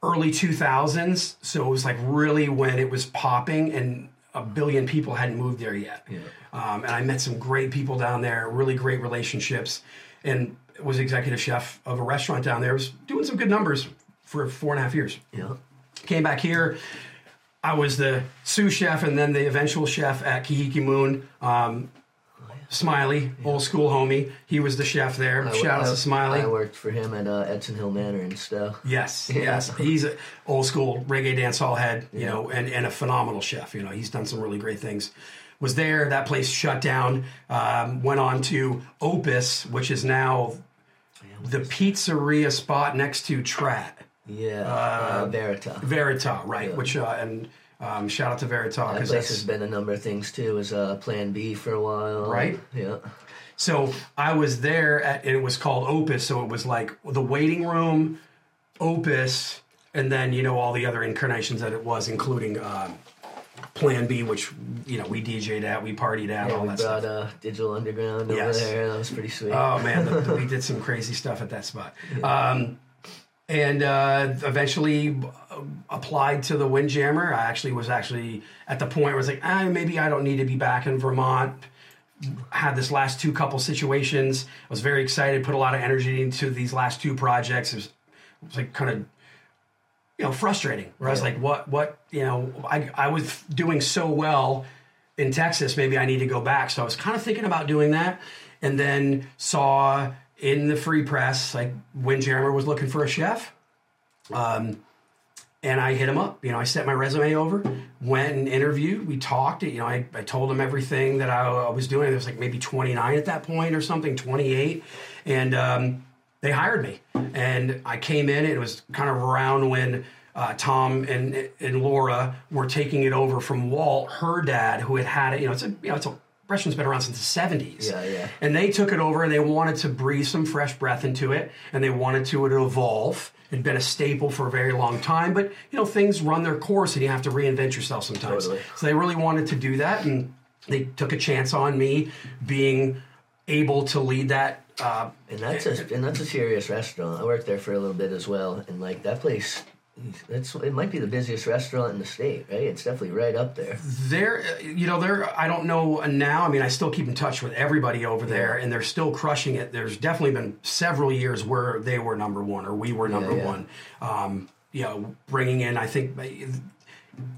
early 2000s, so it was like really when it was popping, and a billion people hadn't moved there yet. Um, and I met some great people down there, really great relationships, and was executive chef of a restaurant down there. was doing some good numbers for four and a half years Yeah. came back here. I was the sous chef and then the eventual chef at Kahiki Moon. Um, Smiley, old school homie. He was the chef there. I- Shout out to Smiley. I worked for him at uh, Edson Hill Manor in Stowe. Yes, yes. He's an old school reggae dance hall head, you know, and, and a phenomenal chef. You know, he's done some really great things. Was there, that place shut down, um, went on to Opus, which is now the pizzeria spot next to Trat. Yeah. Uh, Verita. Verita, right? Which, uh, and um, shout out to Verita That because that's has been a number of things too. Was uh, Plan B for a while. Right. Yeah. So I was there, at, and it was called Opus. So it was like the waiting room, Opus, and then you know all the other incarnations that it was, including um, Plan B, which you know we DJ'd at, we partied at, Yeah, all that brought stuff. uh, Digital Underground over there. That was pretty sweet. Oh man, the, the- we did some crazy stuff at that spot. Um, and uh, eventually uh, applied to the Windjammer. I actually was actually at the point where I was like, ah, maybe I don't need to be back in Vermont. Had this last two couple situations. I was very excited. Put a lot of energy into these last two projects. It was, it was like kind of you know frustrating. Where I was like, what what you know I I was doing so well in Texas. Maybe I need to go back. So I was kind of thinking about doing that, and then saw in the free press like Windjammer was looking for a chef. Um, and I hit him up. You know, I sent my resume over, went and interviewed. We talked. You know, I, I told him everything that I, I was doing. It was like maybe 29 at that point or something, 28. And um, they hired me. And I came in. It was kind of around when uh, Tom and and Laura were taking it over from Walt, her dad, who had had it. You know, it's a you know it's a restaurant's been around since the 70s. Yeah, yeah. And they took it over and they wanted to breathe some fresh breath into it and they wanted to it to evolve. It'd been a staple for a very long time, but you know, things run their course and you have to reinvent yourself sometimes. Totally. So they really wanted to do that and they took a chance on me being able to lead that. Uh, And that's a and that's a serious restaurant. I worked there for a little bit as well, and like that place, it's it might be the busiest restaurant in the state, right? It's definitely right up there. they're you know they're i don't know now i mean i still keep in touch with everybody over there and they're still crushing it there's definitely been several years where they were number one or we were number yeah. one um, you know bringing in i think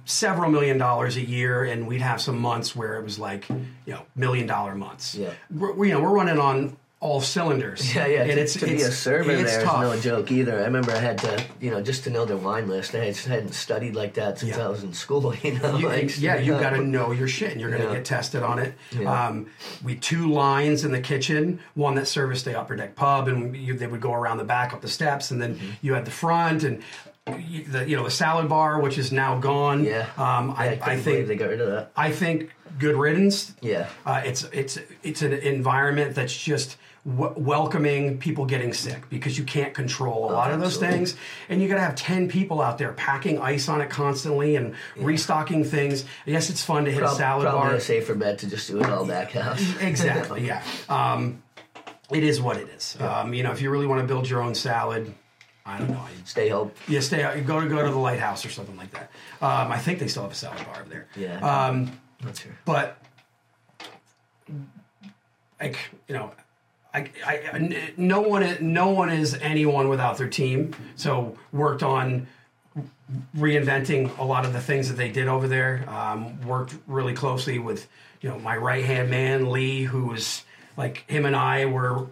several million dollars a year and we'd have some months where it was like you know million dollar months Yeah. we're, you know we're running on all cylinders Yeah, yeah. and to, it's to be a server it's there is tough. no joke either. I remember I had to, you know, just to know their wine list. I just hadn't studied like that since Yeah. I was in school. You know, You- like, yeah, you got to know your shit, and you're going to Yeah. get tested on it. Yeah. Um, we two lines in the kitchen, one that serviced the upper deck pub, and you, they would go around the back up the steps, and then Mm-hmm. you had the front, and the you know the salad bar, which is now gone. Yeah. um, Yeah, I, I think they got rid of that. I think good riddance. Yeah. Uh, it's it's it's an environment that's just w- welcoming people getting sick because you can't control a lot of those absolutely. things, and you got to have ten people out there packing ice on it constantly and restocking things. Yes, it's fun to hit a salad probably bar. a safer bet to just do it all back house. exactly. Yeah. Um, it is what it is. Um, you know, if you really want to build your own salad, I don't know. Stay hope. you stay out. You go to go to the lighthouse or something like that. Um, I think they still have a salad bar over there. Yeah. Um, Not sure. but like you know I, I, no one no one is anyone without their team. So worked on reinventing a lot of the things that they did over there. Um, worked really closely with you know my right hand man lee who was like him and i were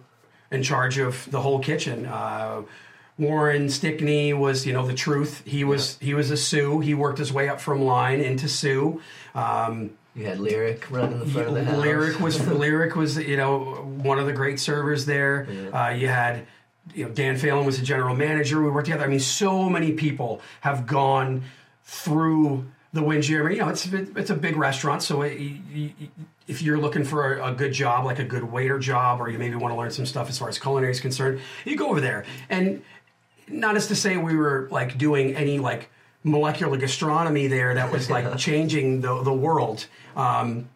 in charge of the whole kitchen. Uh, warren stickney was you know the truth. He was he was a sous he worked his way up from line into sous um, You had lyric running the front of the house. Lyric was Lyric was you know one of the great servers there. Uh, you had you know Dan Phelan was the general manager. We worked together. I mean, so many people have gone through the Windjammer, you know, it's it's a big restaurant, so it, you, you, if you're looking for a, a good job, like a good waiter job, or you maybe want to learn some stuff as far as culinary is concerned, you go over there. And not as to say we were like doing any like molecular gastronomy there that was like changing the the world. Um,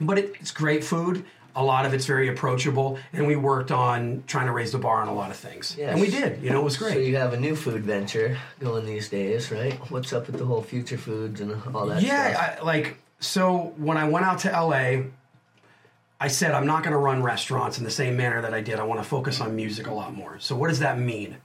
but it, it's great food. A lot of it's very approachable, and we worked on trying to raise the bar on a lot of things, Yes. and we did. You know, it was great. So you have a new food venture going these days, right? What's up with the whole future foods and all that? yeah, I, like so when I went out to LA, I said I'm not going to run restaurants in the same manner that I did. I want to focus on music a lot more. So what does that mean?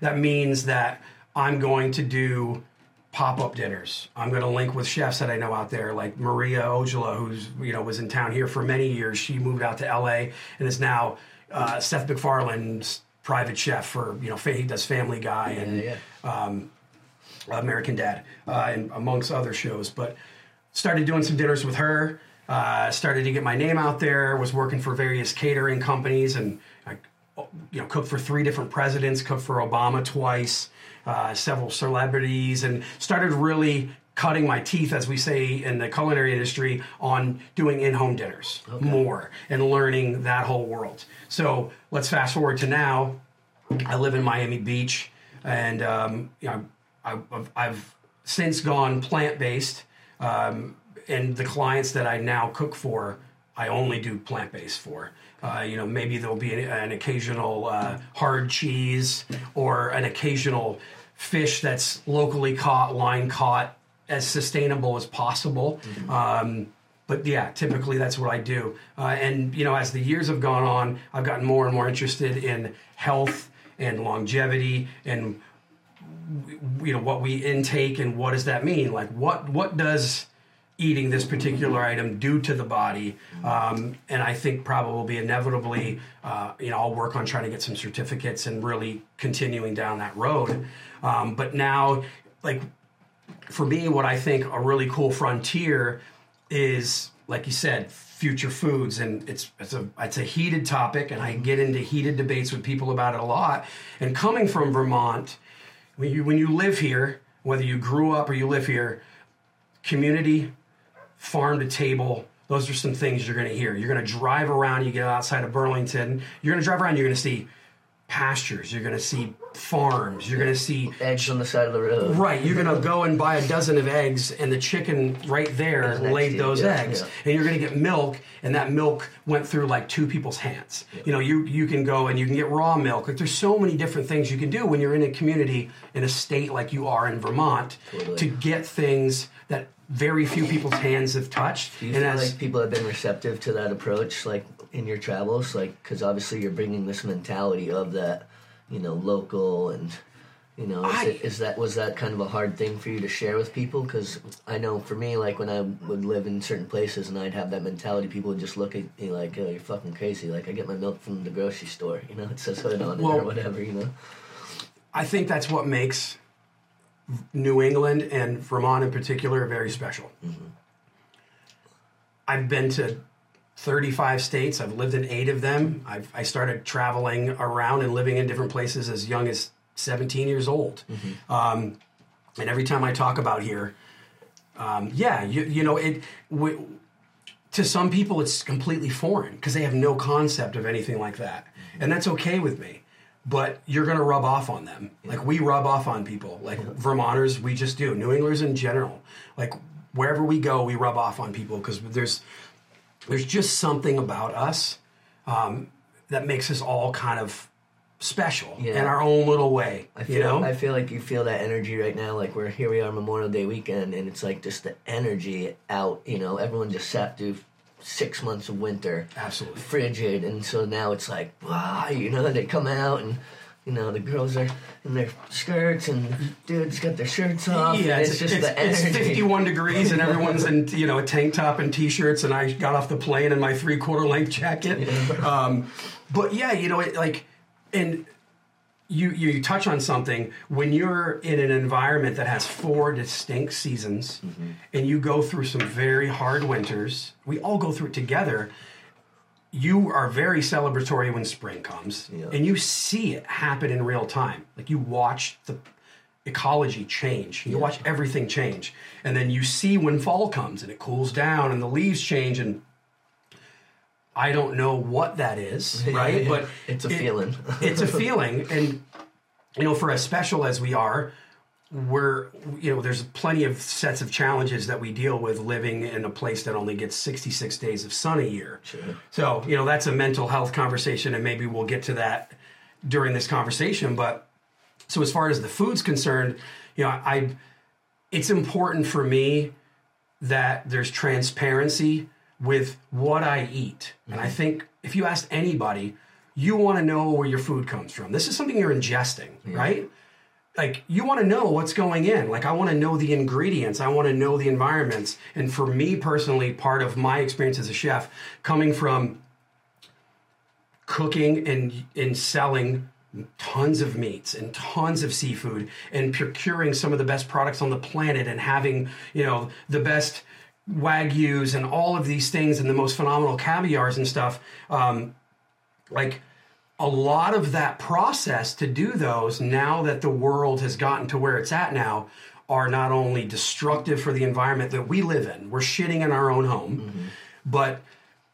That means that I'm going to do pop-up dinners. I'm going to link with chefs that I know out there, like Maria Ojala, who's you know was in town here for many years. She moved out to LA and is now uh, Seth MacFarlane's private chef for you know fa- he does Family Guy and yeah. American Dad, uh, and amongst other shows. But started doing some dinners with her. Uh, started to get my name out there. Was working for various catering companies, and I, you know, cooked for three different presidents. Cooked for Obama twice, uh, several celebrities, and started really cutting my teeth, as we say in the culinary industry, on doing in-home dinners more and learning that whole world. So let's fast forward to now. I live in Miami Beach, and um, you know, I, I've, I've since gone plant based, um, and the clients that I now cook for, I only do plant based for. Uh, you know, maybe there'll be an, an occasional uh, hard cheese or an occasional fish that's locally caught, line caught, as sustainable as possible. Um, but yeah, typically that's what I do. Uh, and you know, as the years have gone on, I've gotten more and more interested in health and longevity and you know what we intake and what does that mean? Like what what does eating this particular item do to the body? Um, and I think probably inevitably, uh, you know, I'll work on trying to get some certificates and really continuing down that road. Um, but now, like for me, what I think a really cool frontier is, like you said, future foods, and it's it's a it's a heated topic, and I get into heated debates with people about it a lot. And coming from Vermont, when you when you live here, whether you grew up or you live here, community, farm to table. Those are some things you're going to hear. You're going to drive around. You get outside of Burlington. You're going to drive around. You're going to see pastures. You're going to see farms. You're going to see Eggs on the side of the road. Right, you're gonna go and buy a dozen of eggs, and the chicken right there laid those yeah, eggs, yeah. and you're gonna get milk, and that milk went through like two people's hands. You know, you you can go and you can get raw milk. Like there's so many different things you can do when you're in a community in a state like you are in Vermont Totally. to get things that very few people's hands have touched. Do you and feel as like people have been receptive to that approach, like in your travels, like because obviously you're bringing this mentality of that, you know, local and, you know, is, I- it, is that was that kind of a hard thing for you to share with people? Because I know for me, like when I would live in certain places and I'd have that mentality, people would just look at me like, "Oh, you're fucking crazy." Like I get my milk from the grocery store, you know, it says hood on it or whatever, you know. I think that's what makes New England and Vermont in particular very special. Mm-hmm. I've been to 35 states. I've lived in eight of them. I've, I started traveling around and living in different places as young as 17 years old. Um, and every time I talk about here, um, yeah, you, you know, it. W- to some people, it's completely foreign because they have no concept of anything like that, and that's okay with me. But you're going to rub off on them, like we rub off on people, like Vermonters. We just do. New Englanders in general, like wherever we go, we rub off on people because there's there's just something about us um, that makes us all kind of special in our own little way. I feel, you know, I feel like you feel that energy right now. Like we're here, we are Memorial Day weekend, and it's like just the energy out. You know, everyone just sat through six months of winter, Absolutely. frigid, and so now it's like, wow, you know, they come out and. You know, the girls are in their skirts and dudes got their shirts off. Yeah, and it's, it's, just it's, the it's 51 degrees and everyone's in you know a tank top and t-shirts and I got off the plane in my three quarter length jacket. Um, but yeah, you know, it, like, and you you touch on something when you're in an environment that has four distinct seasons and you go through some very hard winters. We all go through it together. You are very celebratory when spring comes, Yeah. and you see it happen in real time. Like you watch the ecology change. You watch everything change, and then you see when fall comes and it cools down and the leaves change and. I don't know what that is, right? But It's a it- feeling. it's a feeling, and you know, for as special as we are, we're you know, there's plenty of sets of challenges that we deal with living in a place that only gets 66 days of sun a year. Sure. So you know, that's a mental health conversation, and maybe we'll get to that during this conversation. But so as far as the food's concerned, you know, I it's important for me that there's transparency with what I eat. And I mm-hmm. think if you ask anybody, you want to know where your food comes from. This is something you're ingesting, mm-hmm. right? Like you want to know what's going in. Like I want to know the ingredients. I want to know the environments. And for me personally, part of my experience as a chef coming from cooking and and selling tons of meats and tons of seafood and procuring some of the best products on the planet and having you know the best wagyu's and all of these things and the most phenomenal caviars and stuff um, like a lot of that process to do those now that the world has gotten to where it's at now are not only destructive for the environment that we live in we're shitting in our own home mm-hmm. but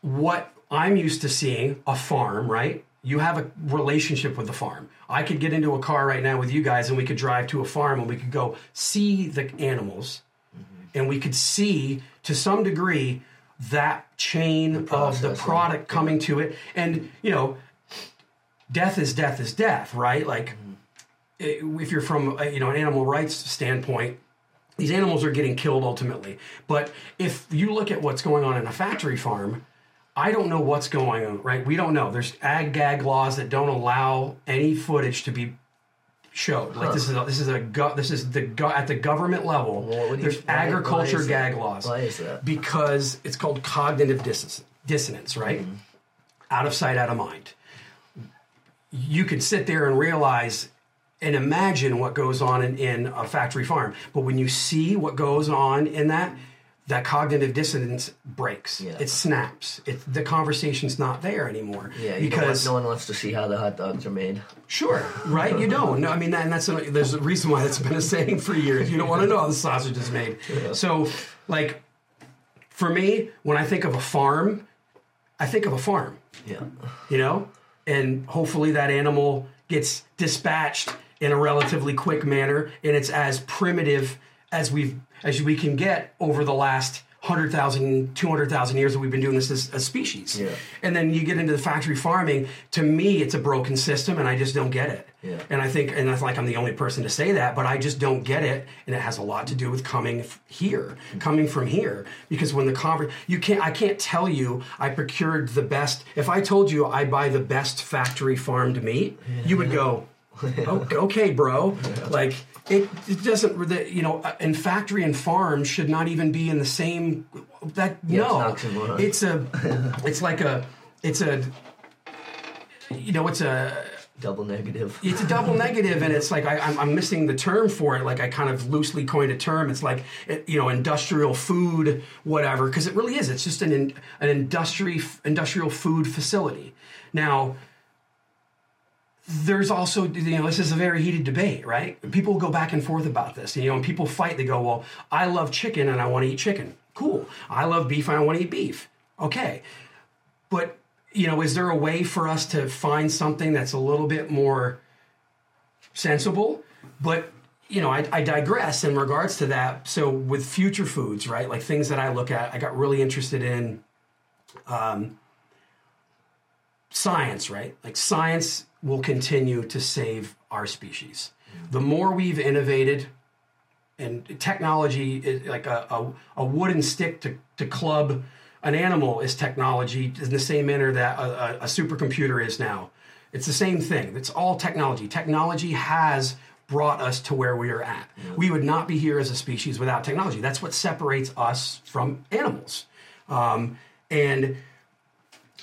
what I'm used to seeing a farm, right? You have a relationship with the farm. I could get into a car right now with you guys and we could drive to a farm and we could go see the animals mm-hmm. and we could see to some degree that chain of the product coming to it. And, you know, death is death is death, right? Like, i- if you're from, uh, you know, an animal rights standpoint, these animals are getting killed ultimately. But if you look at what's going on in a factory farm, I don't know what's going on, right? We don't know. There's ag gag laws that don't allow any footage to be showed. Like this is a, this is a go, this is the go, at the government level. Well, do you- there's why- agriculture gag laws. Why is that? Because it's called cognitive dissonance, dissonance right? Mm-hmm. Out of sight, out of mind. You can sit there and realize and imagine what goes on in, in a factory farm, but when you see what goes on in that, that cognitive dissonance breaks. Yeah. It snaps. It, the conversation's not there anymore. Yeah, because no one wants to see how the hot dogs are made. Sure, right? You don't. No, I mean, that, and that's a, there's a reason why that's been a saying for years. You don't want to know how the sausage is made. So, like, for me, when I think of a farm, I think of a farm. Yeah. You know, and hopefully that animal gets dispatched in a relatively quick manner, and it's as primitive as we've as we can get over the last 100,000, 200,000 years that we've been doing this as a species. Yeah. And then you get into the factory farming. To me, it's a broken system, and I just don't get it. Yeah. And I think, and I like I'm the only person to say that, but I just don't get it, and it has a lot to do with coming f- here, mm-hmm. coming from here. Because when the conver- you can't, I can't tell you I procured the best. If I told you I buy the best factory farmed meat, you would go, "Oh, okay, bro. Like it, it doesn't. You know, uh, and factory and farm should not even be in the same. That Yeah, no, it's it's a, it's like a, it's a, you know, it's a Double negative. it's a double negative and it's like I, I'm, I'm missing the term for it like i kind of loosely coined a term it's like it, you know industrial food whatever because it really is it's just an an industry industrial food facility now there's also you know this is a very heated debate right? People go back and forth about this you know and people fight. They go well i love chicken and i want to eat chicken. Cool. I love beef and i want to eat beef. Okay. But you know is there a way for us to find something that's a little bit more sensible? But you know I, I digress in regards to that. So with future foods right like things that i look at i got really interested in um, science right like science will continue to save our species the more we've innovated and technology is like a, a, a wooden stick to, to club an animal is technology in the same manner that a, a, a supercomputer is now. It's the same thing. It's all technology. Technology has brought us to where we are at. We would not be here as a species without technology. That's what separates us from animals. Um, and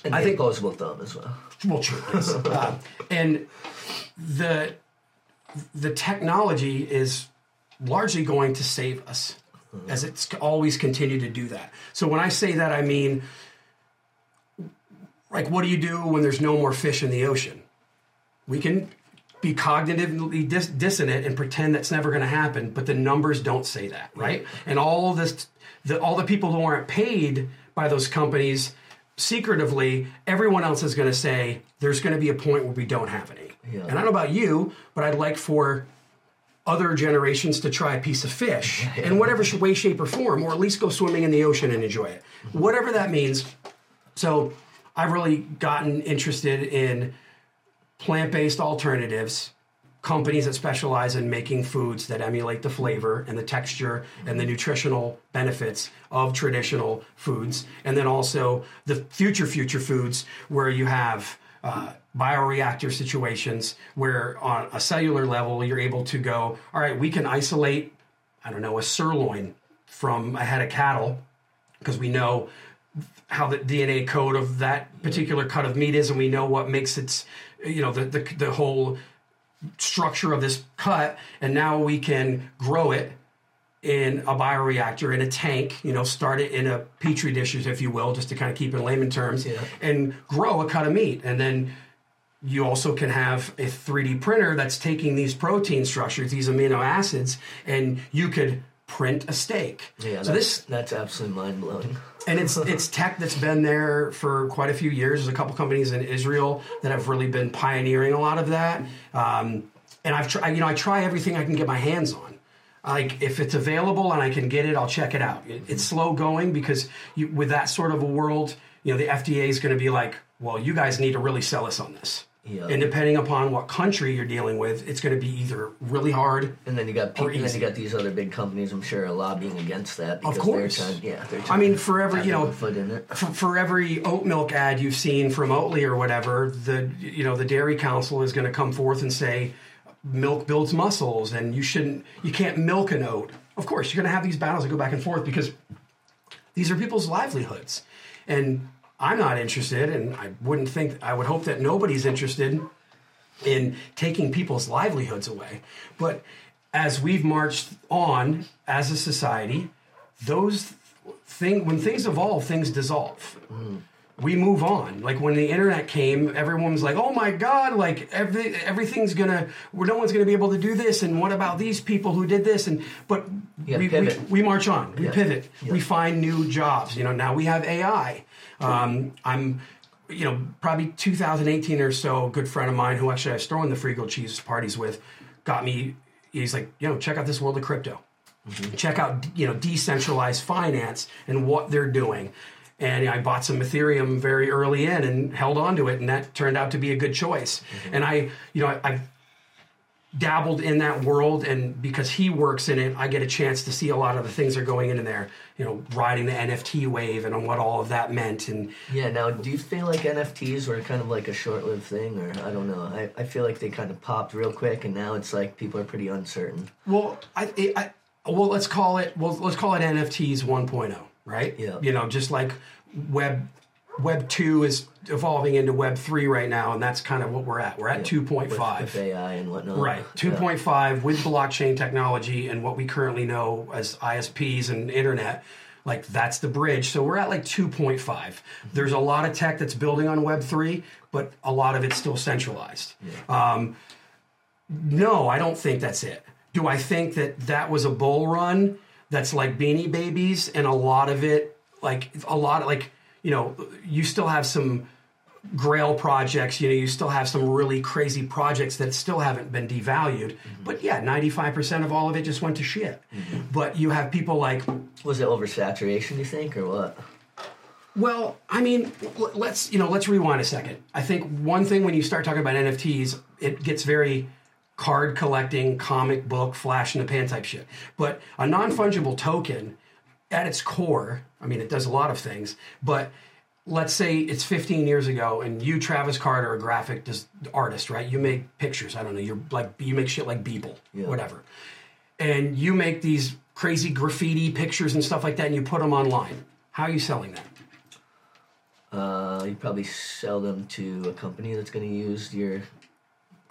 And I think- opposable thumb as well. well, true. yes. uh, and the the technology is largely going to save us, as it's always continued to do that. So when I say that, I mean, like, what do you do when there's no more fish in the ocean? We can be cognitively dis- dissonant and pretend that's never going to happen, but the numbers don't say that, right? And all this, the, all the people who aren't paid by those companies secretively, everyone else is going to say there's going to be a point where we don't have any. Yeah. And I don't know about you, but I'd like for other generations to try a piece of fish in whatever way, shape, or form, or at least go swimming in the ocean and enjoy it, mm-hmm. whatever that means. So I've really gotten interested in plant based alternatives, companies that specialize in making foods that emulate the flavor and the texture and the nutritional benefits of traditional foods. And then also the future, future foods where you have uh, bioreactor situations where on a cellular level you're able to go, all right, we can isolate, I don't know, a sirloin from a head of cattle because we know how the DNA code of that particular cut of meat is, and we know what makes its, you know, the the, the whole structure of this cut, and now we can grow it in a bioreactor in a tank, you know, start it in a petri dishes, if you will, just to kind of keep it in layman terms, Yeah. and grow a cut of meat, and then you also can have a 3D printer that's taking these protein structures, these amino acids, and you could print a steak. Yeah, so that's, this that's absolutely mind blowing. And it's it's tech that's been there for quite a few years. There's a couple companies in Israel that have really been pioneering a lot of that. Um, and I've tried, you know, I try everything I can get my hands on. Like if it's available and I can get it, I'll check it out. It, it's slow going because you, with that sort of a world, you know, the FDA is going to be like, well, you guys need to really sell us on this. Yeah. And depending upon what country you're dealing with, it's going to be either really hard. And then you got people, and then you got these other big companies. I'm sure are lobbying against that because course. they're trying. Yeah, they're I mean, for every you know, foot in it. for, for every oat milk ad you've seen from Oatly or whatever, the you know the Dairy Council is going to come forth and say milk builds muscles, and you shouldn't, you can't milk an oat. Of course, you're going to have these battles that go back and forth because these are people's livelihoods, and I'm not interested, and I wouldn't think, I would hope that nobody's interested in taking people's livelihoods away. But as we've marched on as a society, those thing when things evolve, things dissolve. We move on. Like when the internet came, everyone was like, "Oh my god! Like every everything's gonna, no one's gonna be able to do this." And what about these people who did this? And but we, we we march on. We Yeah. pivot. Yeah. We find new jobs. You know, now we have AI. Um, I'm, you know, probably 2018 or so. A good friend of mine who actually I was throwing the free cheese parties with, got me. He's like, you know, check out this world of crypto. Check out, you know, decentralized finance and what they're doing. And I bought some Ethereum very early in and held on to it, and that turned out to be a good choice. And I, you know, I, I've dabbled in that world and because he works in it i get a chance to see a lot of the things that are going in there you know riding the nft wave and on what all of that meant and Yeah. Now, do you feel like NFTs were kind of like a short-lived thing, or I don't know? I, I feel like they kind of popped real quick, and now it's like people are pretty uncertain. well i, I well let's call it well let's call it nfts 1.0 right Yeah. you know just like web web 2 is evolving into web 3 right now and that's kind of what we're at we're at 2.5 with, with AI and whatnot. Right. Yeah. 2.5 with blockchain technology and what we currently know as ISPs and internet. Like that's the bridge. So we're at like 2.5. There's a lot of tech that's building on Web3, but a lot of it's still centralized. Um, no, I don't think that's it. Do I think that that was a bull run that's like Beanie Babies and a lot of it, like a lot of like, you know, you still have some grail projects you know you still have some really crazy projects that still haven't been devalued. Mm-hmm. But yeah 95% of all of it just went to shit. Mm-hmm. But you have people like Was it oversaturation? You think, or what? well i mean let's you know let's rewind a second. I think one thing when you start talking about nfts it gets very card collecting comic book flash in the pan type shit. But a non-fungible token at its core i mean it does a lot of things but let's say it's 15 years ago and you travis carter a graphic artist right you make pictures i don't know you're like you make shit like beeple Yeah. whatever and you make these crazy graffiti pictures and stuff like that and you put them online how are you selling that Uh, you probably sell them to a company that's going to use your.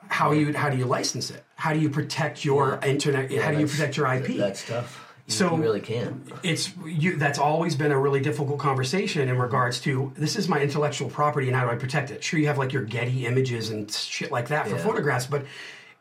how you how do you license it how do you protect your internet how do you protect your ip That's tough. So- you really can't. it's you that's always been a really difficult conversation in regards to this is my intellectual property and how do I protect it? Sure, you have like your Getty images and shit like that for Yeah. photographs, but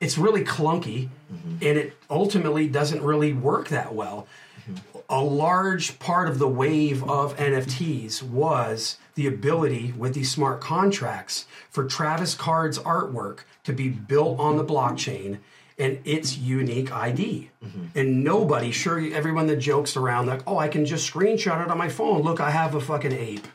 it's really clunky mm-hmm. and it ultimately doesn't really work that well. Mm-hmm. A large part of the wave of NFTs was the ability with these smart contracts for Travis Card's artwork to be built on the blockchain and its unique ID. Mm-hmm. And nobody, sure, everyone that jokes around, like, oh, I can just screenshot it on my phone. Look, I have a fucking ape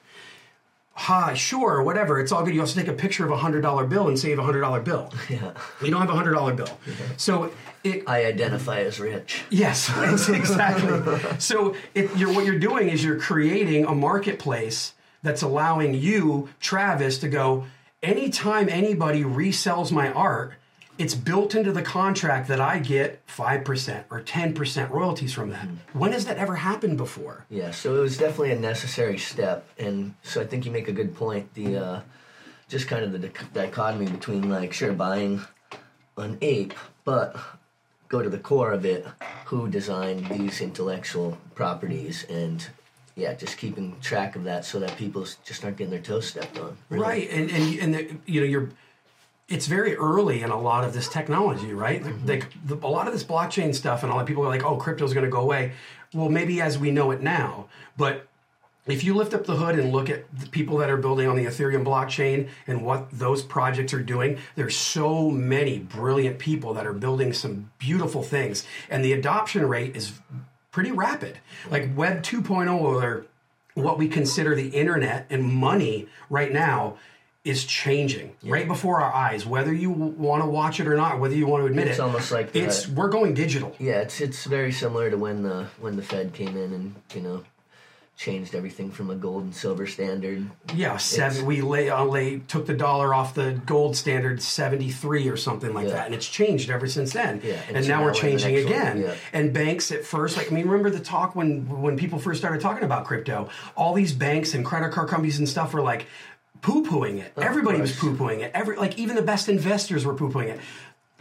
ha, sure, whatever. It's all good. You also take a picture of a hundred dollar bill and save a hundred dollar bill. Yeah. You don't have a hundred dollar bill. So it I identify as rich. yes, exactly. so it, you're what you're doing is you're creating a marketplace that's allowing you, Travis, to go anytime anybody resells my art. It's built into the contract that I get 5% or 10% royalties from that. When has that ever happened before? Yeah, so it was definitely a necessary step, and so I think you make a good point. The uh, just kind of the dic- dichotomy between like sure buying an ape, but go to the core of it. Who designed these intellectual properties, and yeah, just keeping track of that so that people just aren't getting their toes stepped on. really. Right, and and and the, you know you're. It's very early in a lot of this technology, right? Like mm-hmm. the, a lot of this blockchain stuff, and all that people are like, "Oh, crypto's going to go away." Well, maybe as we know it now, but if you lift up the hood and look at the people that are building on the Ethereum blockchain and what those projects are doing, there's so many brilliant people that are building some beautiful things, and the adoption rate is pretty rapid. Like Web 2.0 or what we consider the internet and money right now is changing right before our eyes whether you want to watch it or not whether you want to admit It's it It's almost like it's that- we're going digital Yeah, it's it's very similar to when the when the Fed came in and you know changed everything from a gold and silver standard. yeah seven we lay, uh, lay took the dollar off the gold standard 73 or something like Yeah. that and it's changed ever since then Yeah, and and now now we're we're in the changing again yeah. and banks at first like i mean remember the talk when when people first started talking about crypto all these banks and credit card companies and stuff were like poo-pooing it everybody was poo-pooing it every like even the best investors were poo-pooing it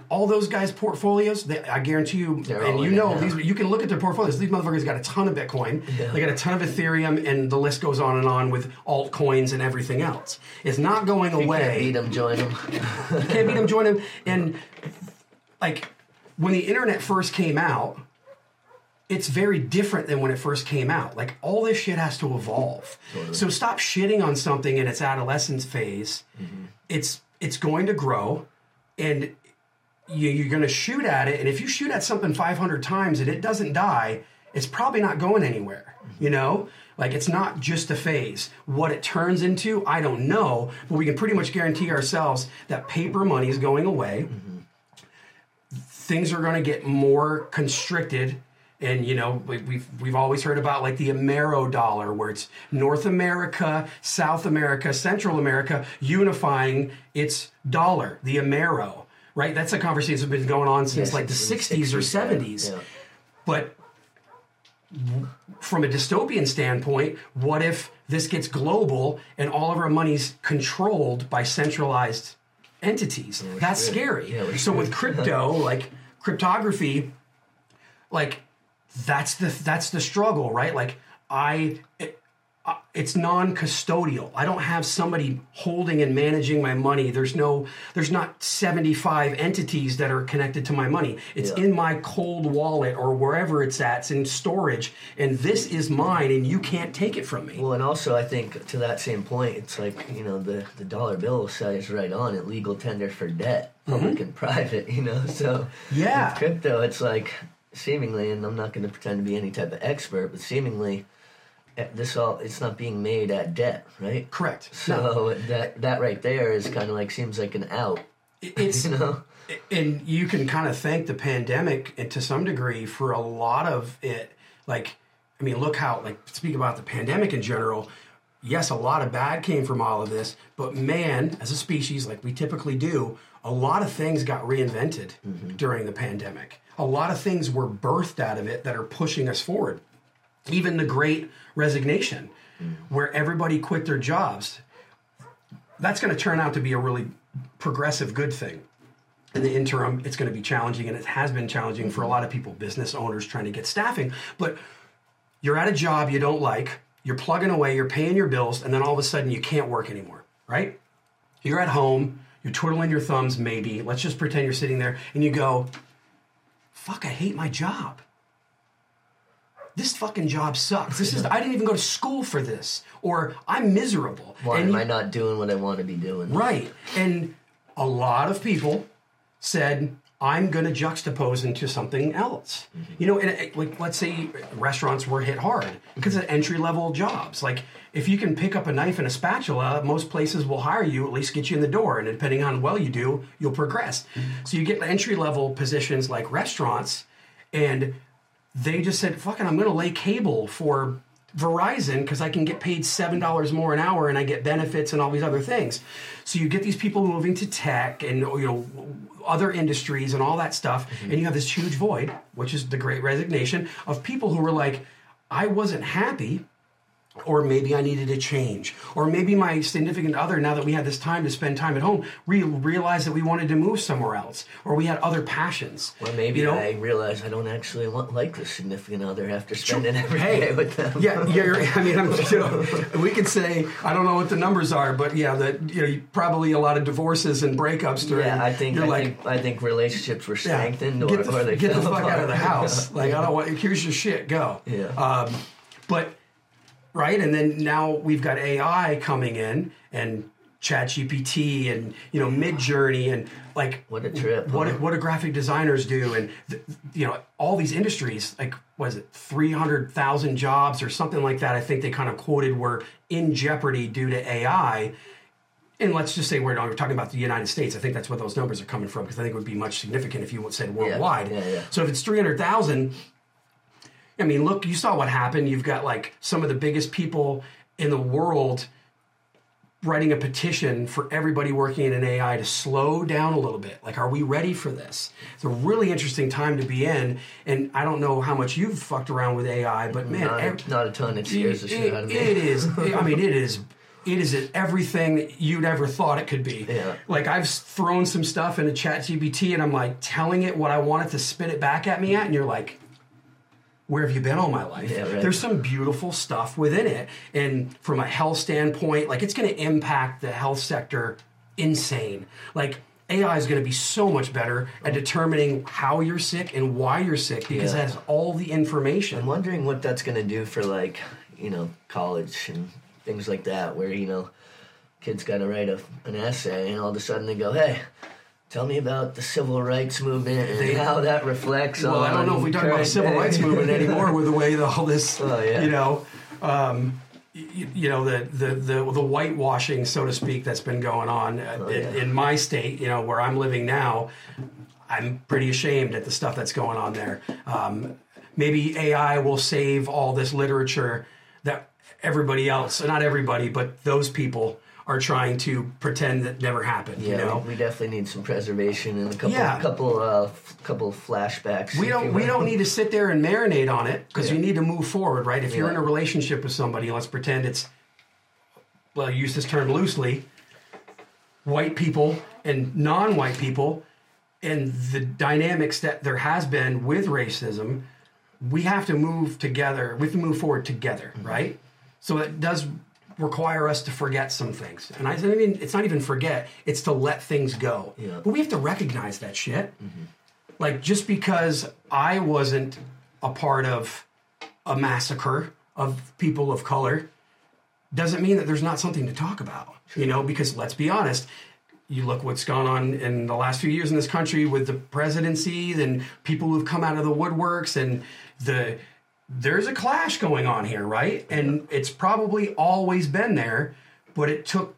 all those guys' portfolios, they, I guarantee you, They're and you know these. You can look at their portfolios. These motherfuckers got a ton of Bitcoin. They got a ton of Ethereum, and the list goes on and on with altcoins and everything else. It's not going You can't away beat them, join them. can't beat them, join them. And like when the internet first came out, it's very different than when it first came out. Like all this shit has to evolve. So stop shitting on something in its adolescence phase. Mm-hmm. It's it's going to grow, and you, you're going to shoot at it. And if you shoot at something 500 times and it doesn't die, it's probably not going anywhere. Mm-hmm. You know. Like it's not just a phase. What it turns into, I don't know, but we can pretty much guarantee ourselves that paper money is going away mm-hmm. things are going to get more constricted and you know we- we've we've always heard about like the Amero dollar where it's North America, South America, Central America unifying its dollar, the Amero, right? That's a conversation that's been going on since Yeah, like the since 60s or 70s. yeah. But from a dystopian standpoint, what if this gets global and all of our money's controlled by centralized entities? That's screwed. scary. Yeah, so with crypto, like cryptography, like that's the that's the struggle, right? Like I. It, uh, it's non-custodial. I don't have somebody holding and managing my money. There's no there's not 75 entities that are connected to my money. It's Yeah. in my cold wallet or wherever it's at. It's in storage and this is mine and you can't take it from me. Well, and also I think to that same point, it's like you know the the dollar bill says right on it legal tender for debt, public and private. You know, so Mm-hmm. Yeah. with crypto, it's like seemingly, and I'm not going to pretend to be any type of expert, but seemingly, eh, this all it's not being made at debt, right? Correct. So that that right there is kind of like seems like an out. it's You know, and you can kind of thank the pandemic and to some degree for a lot of it like i mean look how like speak about the pandemic in general yes a lot of bad came from all of this but man as a species like we typically do a lot of things got reinvented during the pandemic a lot of things were birthed out of it that are pushing us forward even the great resignation where everybody quit their jobs that's going to turn out to be a really progressive good thing in the interim, it's going to be challenging, and it has been challenging for a lot of people, business owners trying to get staffing. But you're at a job you don't like, you're plugging away, you're paying your bills, and then all of a sudden you can't work anymore, right? You're at home, You're twiddling your thumbs, maybe. Let's just pretend you're sitting there and you go, fuck, I hate my job. This fucking job sucks. This is I didn't even go to school for this. Or I'm miserable. Why And am you- I not doing what I want to be doing? Right. And a lot of people said, I'm going to juxtapose into something else. Mm-hmm. You know, and it, like, let's say restaurants were hit hard because of entry level jobs. Like, if you can pick up a knife and a spatula, most places will hire you, at least get you in the door. And depending on how well you do, you'll progress. Mm-hmm. So you get entry level positions like restaurants, and they just said, fucking, I'm going to lay cable for Verizon because I can get paid seven dollars more an hour and I get benefits and all these other things. So you get these people moving to tech and you know other industries and all that stuff, mm-hmm. and you have this huge void, which is the Great Resignation of people who were like, I wasn't happy. Or maybe I needed a change. Or maybe my significant other, now that we had this time to spend time at home, re- realized that we wanted to move somewhere else. Or we had other passions. Or maybe You know? I realized I don't actually want, like this significant other after spending every day with them. yeah, yeah. you're- I mean, I'm, you know, we could say I don't know what the numbers are, but yeah, that you know, probably a lot of divorces and breakups during. Yeah, I think I like, think I think relationships were yeah, strengthened, or, get the, or they get the fuck out of the house. Like I don't want. Here's your shit. Go. Yeah. Um, but right, and then now we've got AI coming in and ChatGPT and you know Midjourney and like What a trip, What huh? what do graphic designers do and th- you know all these industries like was it three hundred thousand jobs or something like that? I think they kind of quoted were in jeopardy due to AI. And let's just say we're, we're talking about the United States. I think that's where those numbers are coming from because I think it would be much significant if you said worldwide. yeah, yeah. So if it's three hundred thousand, I mean, look, you saw what happened. You've got like some of the biggest people in the world writing a petition for everybody working in an AI to slow down a little bit. Like, are we ready for this? It's a really interesting time to be in. And I don't know how much you've fucked around with AI, but man, Not, ev- a, not a ton. It scares the shit out of me. it is. I mean, it is. It is everything that you'd ever thought it could be. Yeah. Like I've thrown some stuff into ChatGPT, and I'm like telling it what I want it to spit it back at me at, and you're like, "Where have you been all my life?" Yeah, right. There's some beautiful stuff within it, and from a health standpoint, like it's going to impact the health sector insane. Like AI is going to be so much better at determining how you're sick and why you're sick because Yeah. it has all the information. I'm wondering what that's going to do for like you know college and things like that, where you know kids got to write a, an essay, and all of a sudden they go, "Hey, tell me about the civil rights movement and They- how that reflects Well, on." I don't know if we talk about the civil day." rights movement anymore with the way the, all this, Oh, yeah. you know, um, you, you know the, the the the whitewashing, so to speak, that's been going on uh, Oh, in, yeah. in my state. You know, where I'm living now, I'm pretty ashamed at the stuff that's going on there. Um, maybe AI will save all this literature that everybody else, not everybody, but those people are trying to pretend that never happened. Yeah, you know, we, we definitely need some preservation and a couple, Yeah. couple, uh, f- couple flashbacks. we don't we don't need to sit there and marinate on it because you need to move forward right if you're in a relationship with somebody let's pretend it's well use this term loosely white people and non-white people and the dynamics that there has been with racism we have to move together we have to move forward together Mm-hmm. right so it does require us to forget some things and i mean it's not even forget it's to let things go Yeah. Mm-hmm. but we have to recognize that shit like just because I wasn't a part of a massacre of people of color doesn't mean that there's not something to talk about. You know, because let's be honest, you look what's gone on in the last few years in this country with the presidency and people who've come out of the woodworks and the there's a clash going on here, right? And it's probably always been there, but it took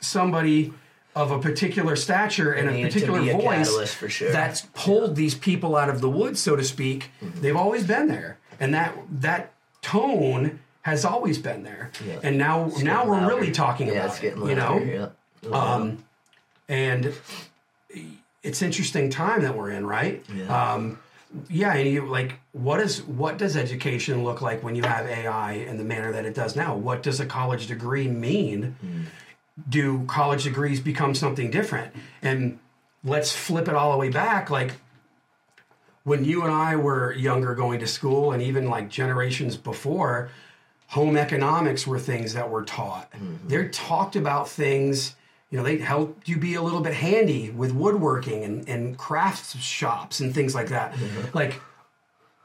somebody of a particular stature and a particular a voice sure. that's pulled these people out of the woods, so to speak. Mm-hmm. They've always been there, and that that tone has always been there. Yeah. And now It's now we're louder. really talking yeah, about it. You know, yeah. um, and it's interesting time that we're in, right? Yeah. Um, yeah, and you like what is what does education look like when you have AI in the manner that it does now? What does a college degree mean? Hmm. Do college degrees become something different? And let's flip it all the way back. Like when you and I were younger going to school, and even like generations before, home economics were things that were taught. Mm-hmm. They're talked about things You know, they helped you be a little bit handy with woodworking and, and crafts shops and things like that. Like,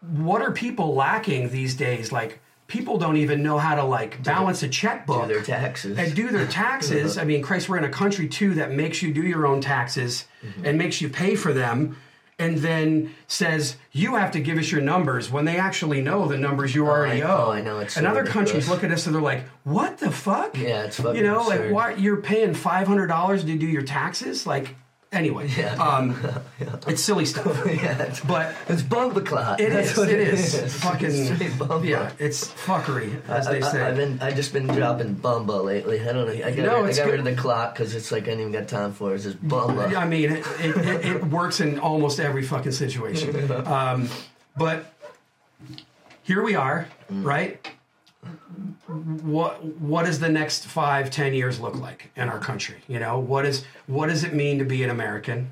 what are people lacking these days? Like, people don't even know how to like balance a checkbook Do their taxes. and do their taxes. I mean, Christ, we're in a country too that makes you do your own taxes Mm-hmm. and makes you pay for them, and then says you have to give us your numbers when they actually know the numbers you already oh, I- owe. oh, I know, it's so and other countries look at us and they're like, "What the fuck?" Yeah, it's fucking You know, like absurd. why you're paying five hundred dollars to do your taxes? Like, anyway, Yeah. um, it's silly stuff. yeah, it's, But it's bumbleclot. it That's is. what It is. It's Fucking bumba. yeah. It's fuckery, as I, they say. I, have been I just been dropping bumba lately. I don't know. I got, No, rid, I got rid of the clock because it's like I didn't even got time for it. It's just bumba. I mean, it, it, it, it works in almost every fucking situation. Um, but here we are, right? What what does the next five, ten years look like in our country? You know, what is what does it mean to be an American?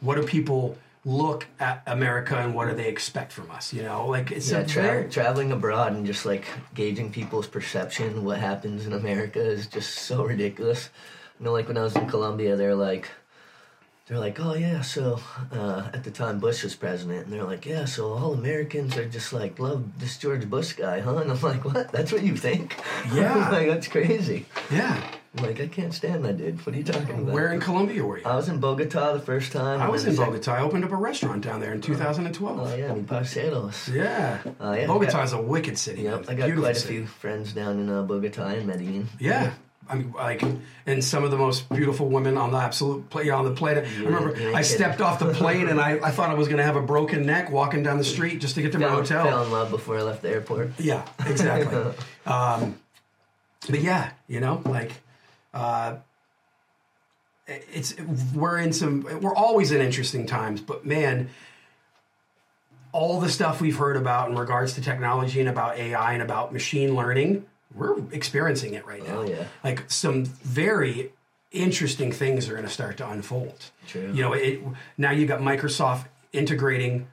What do people look at America and what do they expect from us? You know, like it's Yeah, tra- traveling abroad and just like gauging people's perception, what happens in America is just so ridiculous. You know, like when I was in Colombia, they're like, they're like, oh yeah, so uh, at the time Bush was president, and they're like, yeah, so all Americans are just like love this George Bush guy, huh? And I'm like, what? That's what you think? Yeah. I'm like that's crazy. yeah. I'm like I can't stand that dude. What are you talking about? Where in Colombia were you? I was in Bogota the first time. I was in Bogota. I opened up a restaurant down there in 2012. Oh yeah, mi parceros. Yeah. Uh, yeah, Bogota I is a wicked city. Yep. I got quite a city. few friends down in uh, Bogota and Medellin. Yeah. I mean, like, and some of the most beautiful women on the absolute play on the planet. I remember ain't I stepped off the plane and I, I thought I was going to have a broken neck walking down the street just to get to my hotel. fell in love before I left the airport. Yeah, exactly. um, but yeah, you know, like, uh, it's we're in some we're always in interesting times, but man, all the stuff we've heard about in regards to technology and about AI and about machine learning, we're experiencing it right now. Oh, yeah. Like some very interesting things are going to start to unfold. True. You know, it now you've got Microsoft integrating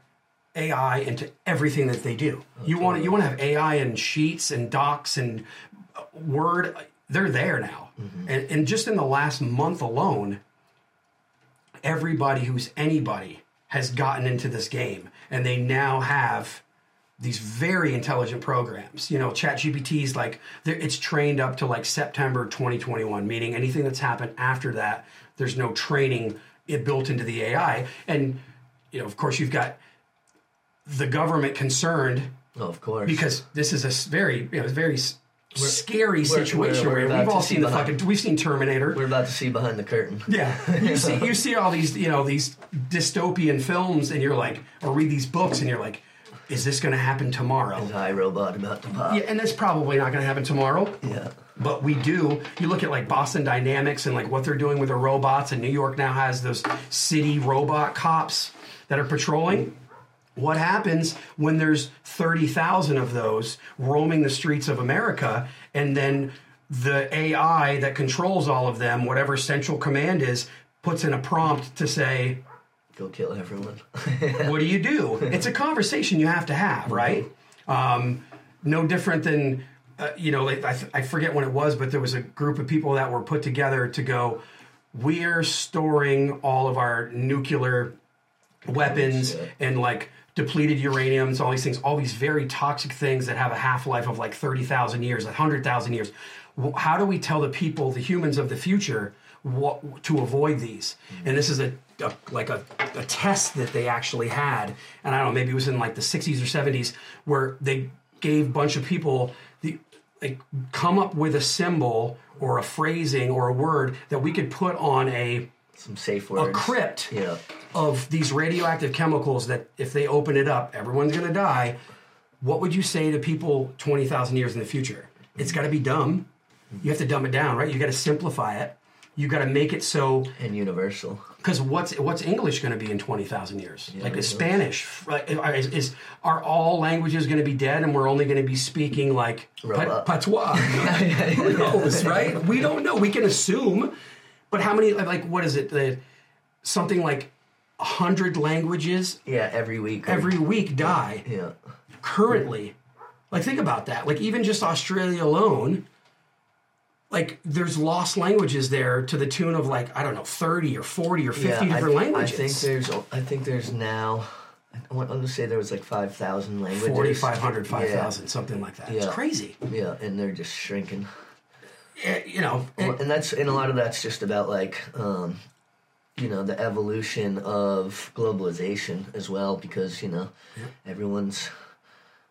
AI into everything that they do. you want you want to have AI in sheets and docs and uh, Word. They're there now, and, and just in the last month alone, everybody who's anybody has gotten into this game, and they now have these very intelligent programs. You know, ChatGPT is like it's trained up to like September 2021, meaning anything that's happened after that, there's no training it built into the AI. And you know, of course, you've got the government concerned Oh, of course. because this is a very, you know, very s- scary situation. we're, where we've all see seen the behind- fucking, we've seen Terminator. we're about to see behind the curtain. Yeah, you see, you see all these, you know, these dystopian films, and you're like, or read these books, and you're like, is this going to happen tomorrow? Is iRobot about to pop? Yeah, and that's probably not going to happen tomorrow. Yeah. But we do. You look at like Boston Dynamics and like what they're doing with their robots, and New York now has those city robot cops that are patrolling. What happens when there's 30,000 of those roaming the streets of America and then the AI that controls all of them, whatever central command is, puts in a prompt to say, Go kill everyone. what do you do? It's a conversation you have to have, right? Um, no different than, uh, you know, like, I, I forget when it was, but there was a group of people that were put together to go, we're storing all of our nuclear weapons shit. and like depleted uraniums, all these things, all these very toxic things that have a half life of like 30,000 years, 100,000 years. How do we tell the people, the humans of the future, what to avoid these? And this is a, a like a, a test that they actually had, and I don't know, maybe it was in like the 60s or 70s, where they gave a bunch of people the like come up with a symbol or a phrasing or a word that we could put on a Some safe a crypt Yeah. of these radioactive chemicals that if they open it up, everyone's going to die. What would you say to people 20,000 years in the future? It's got to be dumb. You have to dumb it down, right? You got to simplify it. You got to make it so And universal. because what's what's English going to be in 20,000 years? like who is? Spanish right? is, is are all languages going to be dead and we're only going to be speaking like pat- patois? Who knows, right? We don't know. We can assume, but how many like what is it? The, something like a hundred languages Yeah, every week. every week die Yeah. currently. Like think about that. Like even just Australia alone, like there's lost languages there to the tune of like I don't know, thirty or forty or fifty I, different I languages. I think there's I think there's now I want to say there was like five thousand languages. 4,500, Yeah. 5,000, something like that. It's crazy. Yeah, and they're just shrinking. Eh, You know, Well, and that's and a lot of that's just about like um, you know the evolution of globalization as well because you know everyone's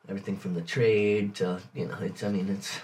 everything from the trade to you know it's I mean it's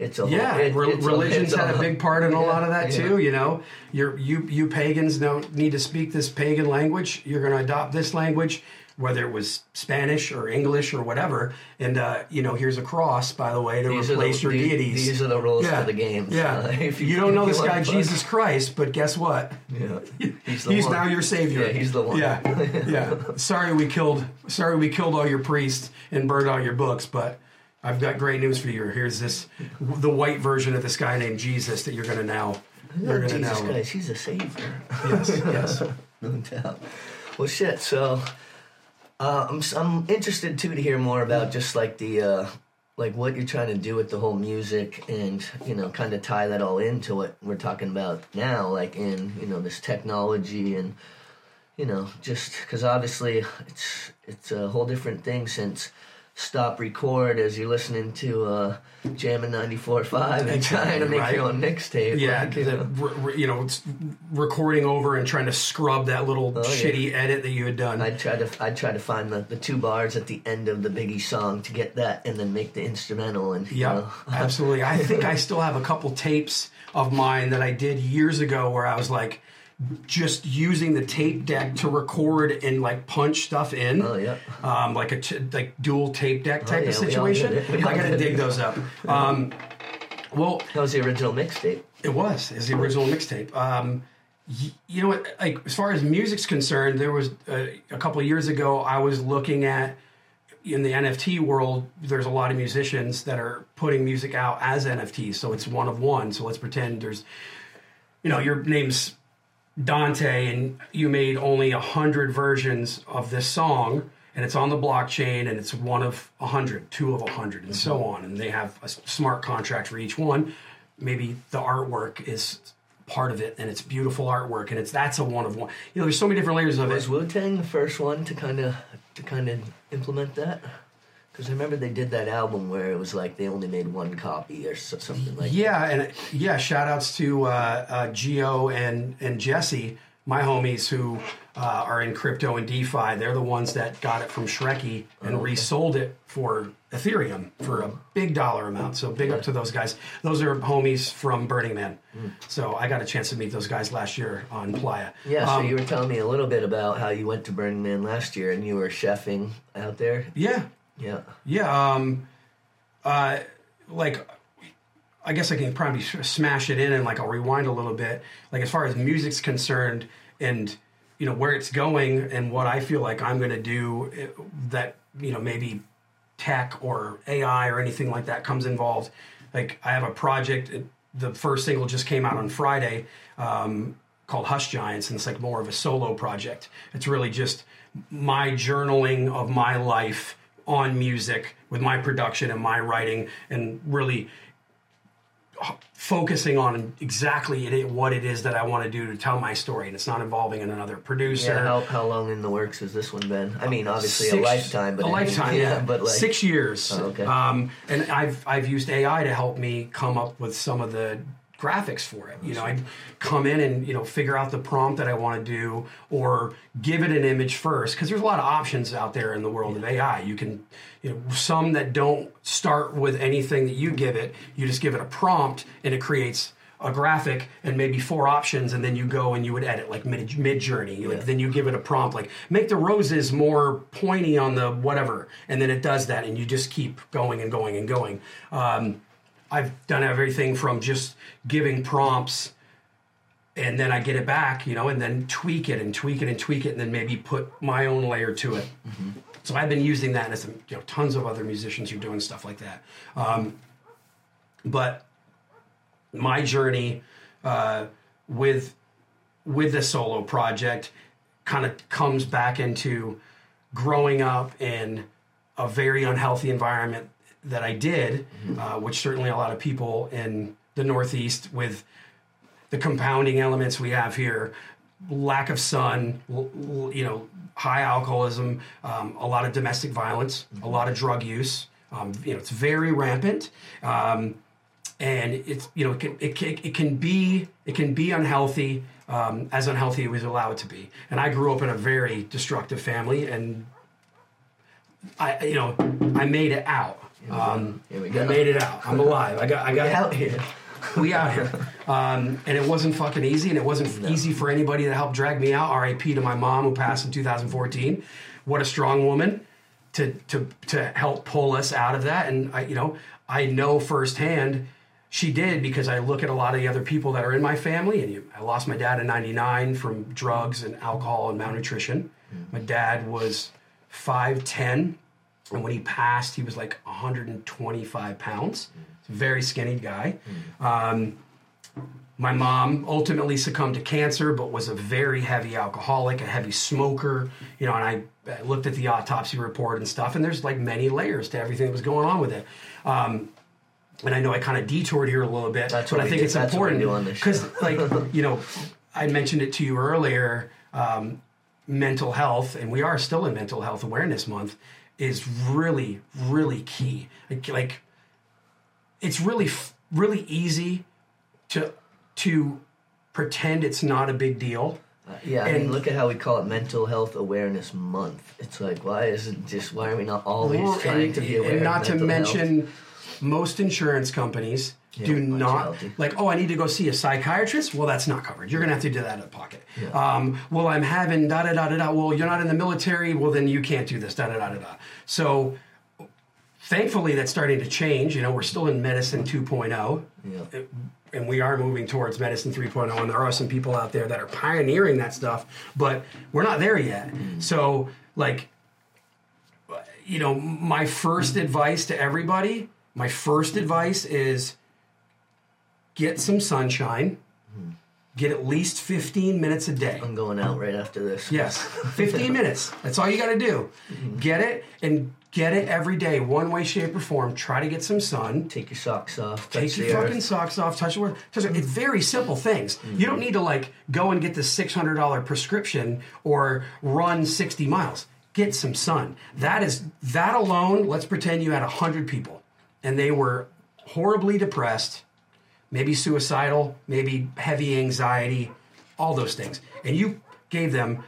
it's a Yeah, it- re- it's a- religion's it's had a big part in a lot of that yeah. too. You know, You're, you you pagans don't need to speak this pagan language. You're going to adopt this language, whether it was Spanish or English or whatever. And uh, you know, here's a cross, by the way, to These are the- replace your these- deities. these are the rules yeah. for the game. Yeah, Uh, if you, you- don't know this guy Jesus Christ, but guess what? Yeah, he's, He's now your savior. Yeah, he's the one. Yeah, yeah. Sorry we killed. Sorry we killed all your priests and burned all your books, but I've got great news for you. Here's this, the white version of this guy named Jesus that you're going to now. You're going to Jesus now. Christ, he's a savior. Yes, yes. no doubt. Well, shit. So, uh, I'm I'm interested too to hear more about just like the uh, like what you're trying to do with the whole music, and you know, kind of tie that all into what we're talking about now, like in you know this technology and you know just because obviously it's it's a whole different thing since. Stop record as you're listening to uh, Jammin' 94.5 and trying to make right. your own mixtape. Yeah, like, you the, know. re- you know, it's recording over and trying to scrub that little Oh, yeah. shitty edit that you had done. I'd try to I'd try to find the, the two bars at the end of the Biggie song to get that and then make the instrumental and you Yeah, know. absolutely. I think I still have a couple tapes of mine that I did years ago where I was like just using the tape deck to record and like punch stuff in. Oh, yeah. Um, like a t- like dual tape deck type yeah, of situation. did it. We I got to dig those up. Um, well, That was the original mixtape. it was is the original mixtape. Um, y- you know what? Like as far as music's concerned, there was uh, a couple of years ago. I was looking at in the NFT world. There's a lot of musicians that are putting music out as NFTs, so it's one of one. So let's pretend there's, you know, your name's Dante, and you made only a hundred versions of this song. And it's on the blockchain, and it's one of a hundred, two of a hundred, and so mm-hmm. on. And they have a smart contract for each one. Maybe the artwork is part of it, and it's beautiful artwork, and it's that's a one of one. You know, there's so many different layers of it. Was Wu Tang the first one to kind of to kind of implement that? Because I remember they did that album where it was like they only made one copy or something like. Yeah, and yeah, shout outs to uh, uh, Geo and and Jesse, my homies who uh, are in crypto and DeFi. They're the ones that got it from Shkreli and resold it for Ethereum for a big dollar amount. So big up to those guys. Those are homies from Burning Man. So I got a chance to meet those guys last year on Playa. Yeah, so Um, you were telling me a little bit about how you went to Burning Man last year and you were chefing out there. yeah, Yeah. Yeah, um, uh, like I guess I can probably smash it in and like I'll rewind a little bit. Like as far as music's concerned, and you know where it's going, and what I feel like I'm going to do eh, that you know maybe tech or AI or anything like that comes involved. Like I have a project. It, the first single just came out on Friday um, called Hush Giants, and it's like more of a solo project. It's really just my journaling of my life on music with my production and my writing, and really focusing on exactly it, what it is that I want to do to tell my story, and it's not involving another producer. Yeah, how, how long in the works has this one been? I mean, obviously a lifetime, but a lifetime, yeah, but like six years. Oh, okay. Um, and I've I've used AI to help me come up with some of the graphics for it. You know, I'd come in and you know figure out the prompt that I want to do, or give it an image first, because there's a lot of options out there in the world of AI. You can, you know, some that don't start with anything that you give it. You just give it a prompt, and it creates a graphic and maybe four options and then you go and you would edit like mid Midjourney like, then you give it a prompt like make the roses more pointy on the whatever and then it does that and you just keep going and going and going um, i've done everything from just giving prompts and then i get it back you know and then tweak it and tweak it and tweak it and then maybe put my own layer to it. So i've been using that and as you know tons of other musicians are doing stuff like that. Um, but my journey uh, with with the solo project kind of comes back into growing up in a very unhealthy environment that I did, uh, which certainly a lot of people in the Northeast with the compounding elements we have here lack of sun l- l- you know high alcoholism um, a lot of domestic violence a lot of drug use um, you know it's very rampant um, and it's you know it can, it can, it can be it can be unhealthy um, as unhealthy as we allow to be. And i grew up in a very destructive family and i you know i made it out um, Here we I made it out. I'm alive. I got. I got out here. we out here. Um, and it wasn't fucking easy, and it wasn't easy for anybody to help drag me out. RIP to my mom who passed in 2014. What a strong woman to to to help pull us out of that. And I, you know, I know firsthand she did because I look at a lot of the other people that are in my family, and you, I lost my dad in '99 from drugs and alcohol and malnutrition. My dad was 5'10 and when he passed, he was like 125 pounds. Very skinny guy. Um, my mom ultimately succumbed to cancer, but was a very heavy alcoholic, a heavy smoker. You know, and I, I looked at the autopsy report and stuff, and there's like many layers to everything that was going on with it. Um, and I know I kind of detoured here a little bit, That's but what I think do- it's that's important because, like, you know, I mentioned it to you earlier. Um, mental health, and we are still in Mental Health Awareness Month, is really, really key. Like, like it's really, really easy to to pretend it's not a big deal. Uh, yeah, I mean, And- look at how we call it Mental Health Awareness Month. It's like, why is it just? Why are we not always Well, trying and, to be aware? and not to mention, health? most insurance companies Yeah, do not like. Oh, I need to go see a psychiatrist. Well, that's not covered. You're gonna have to do that out of pocket. Yeah. Um, well, I'm having da da da da da. Well, you're not in the military. Well, then you can't do this da da da da da. So, thankfully, that's starting to change. You know, we're still in medicine 2.0 Yeah. and we are moving towards medicine 3.0 and there are some people out there that are pioneering that stuff but we're not there yet so like you know my first advice to everybody my first advice is get some sunshine get at least 15 minutes a day I'm going out right after this. Yes, 15 minutes. That's all you got to do. Get it and get it every day, one way, shape, or form. Try to get some sun. Take your socks off. Take your earth. fucking socks off. Touch the earth. Touch it. It's very simple things. You don't need to like go and get the six hundred dollar prescription or run sixty miles. Get some sun. That is that alone. Let's pretend you had hundred people and they were horribly depressed, maybe suicidal, maybe heavy anxiety, all those things, and you gave them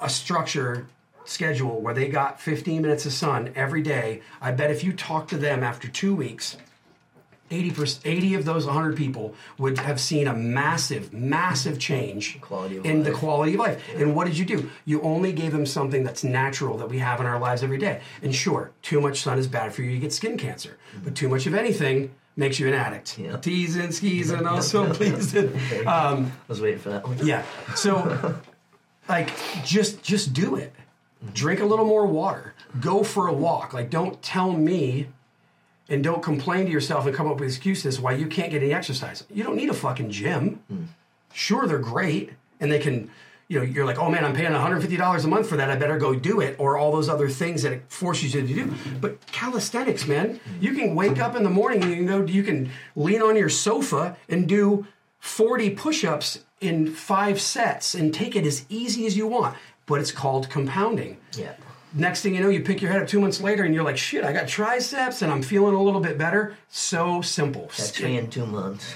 a structure schedule where they got 15 minutes of sun every day, I bet if you talk to them after two weeks, 80, 80 of those 100 people would have seen a massive, massive change in the quality of life. And what did you do? You only gave them something that's natural that we have in our lives every day. And sure, too much sun is bad for you. You get skin cancer. But too much of anything makes you an addict. Yeah. Teasing, and also pleasing. Um, I was waiting for that one. yeah. So, like, just just do it. Drink a little more water. Go for a walk. Like, don't tell me, and don't complain to yourself and come up with excuses why you can't get any exercise. You don't need a fucking gym. Sure, they're great, and they can. You know, you're like, oh man, I'm paying $150 a month for that. I better go do it, or all those other things that it forces you to do. But calisthenics, man, you can wake up in the morning and you can go. You can lean on your sofa and do 40 push-ups in five sets and take it as easy as you want. But it's called compounding. Yeah. Next thing you know, you pick your head up two months later and you're like, shit, I got triceps and I'm feeling a little bit better. So simple. That's me in two months.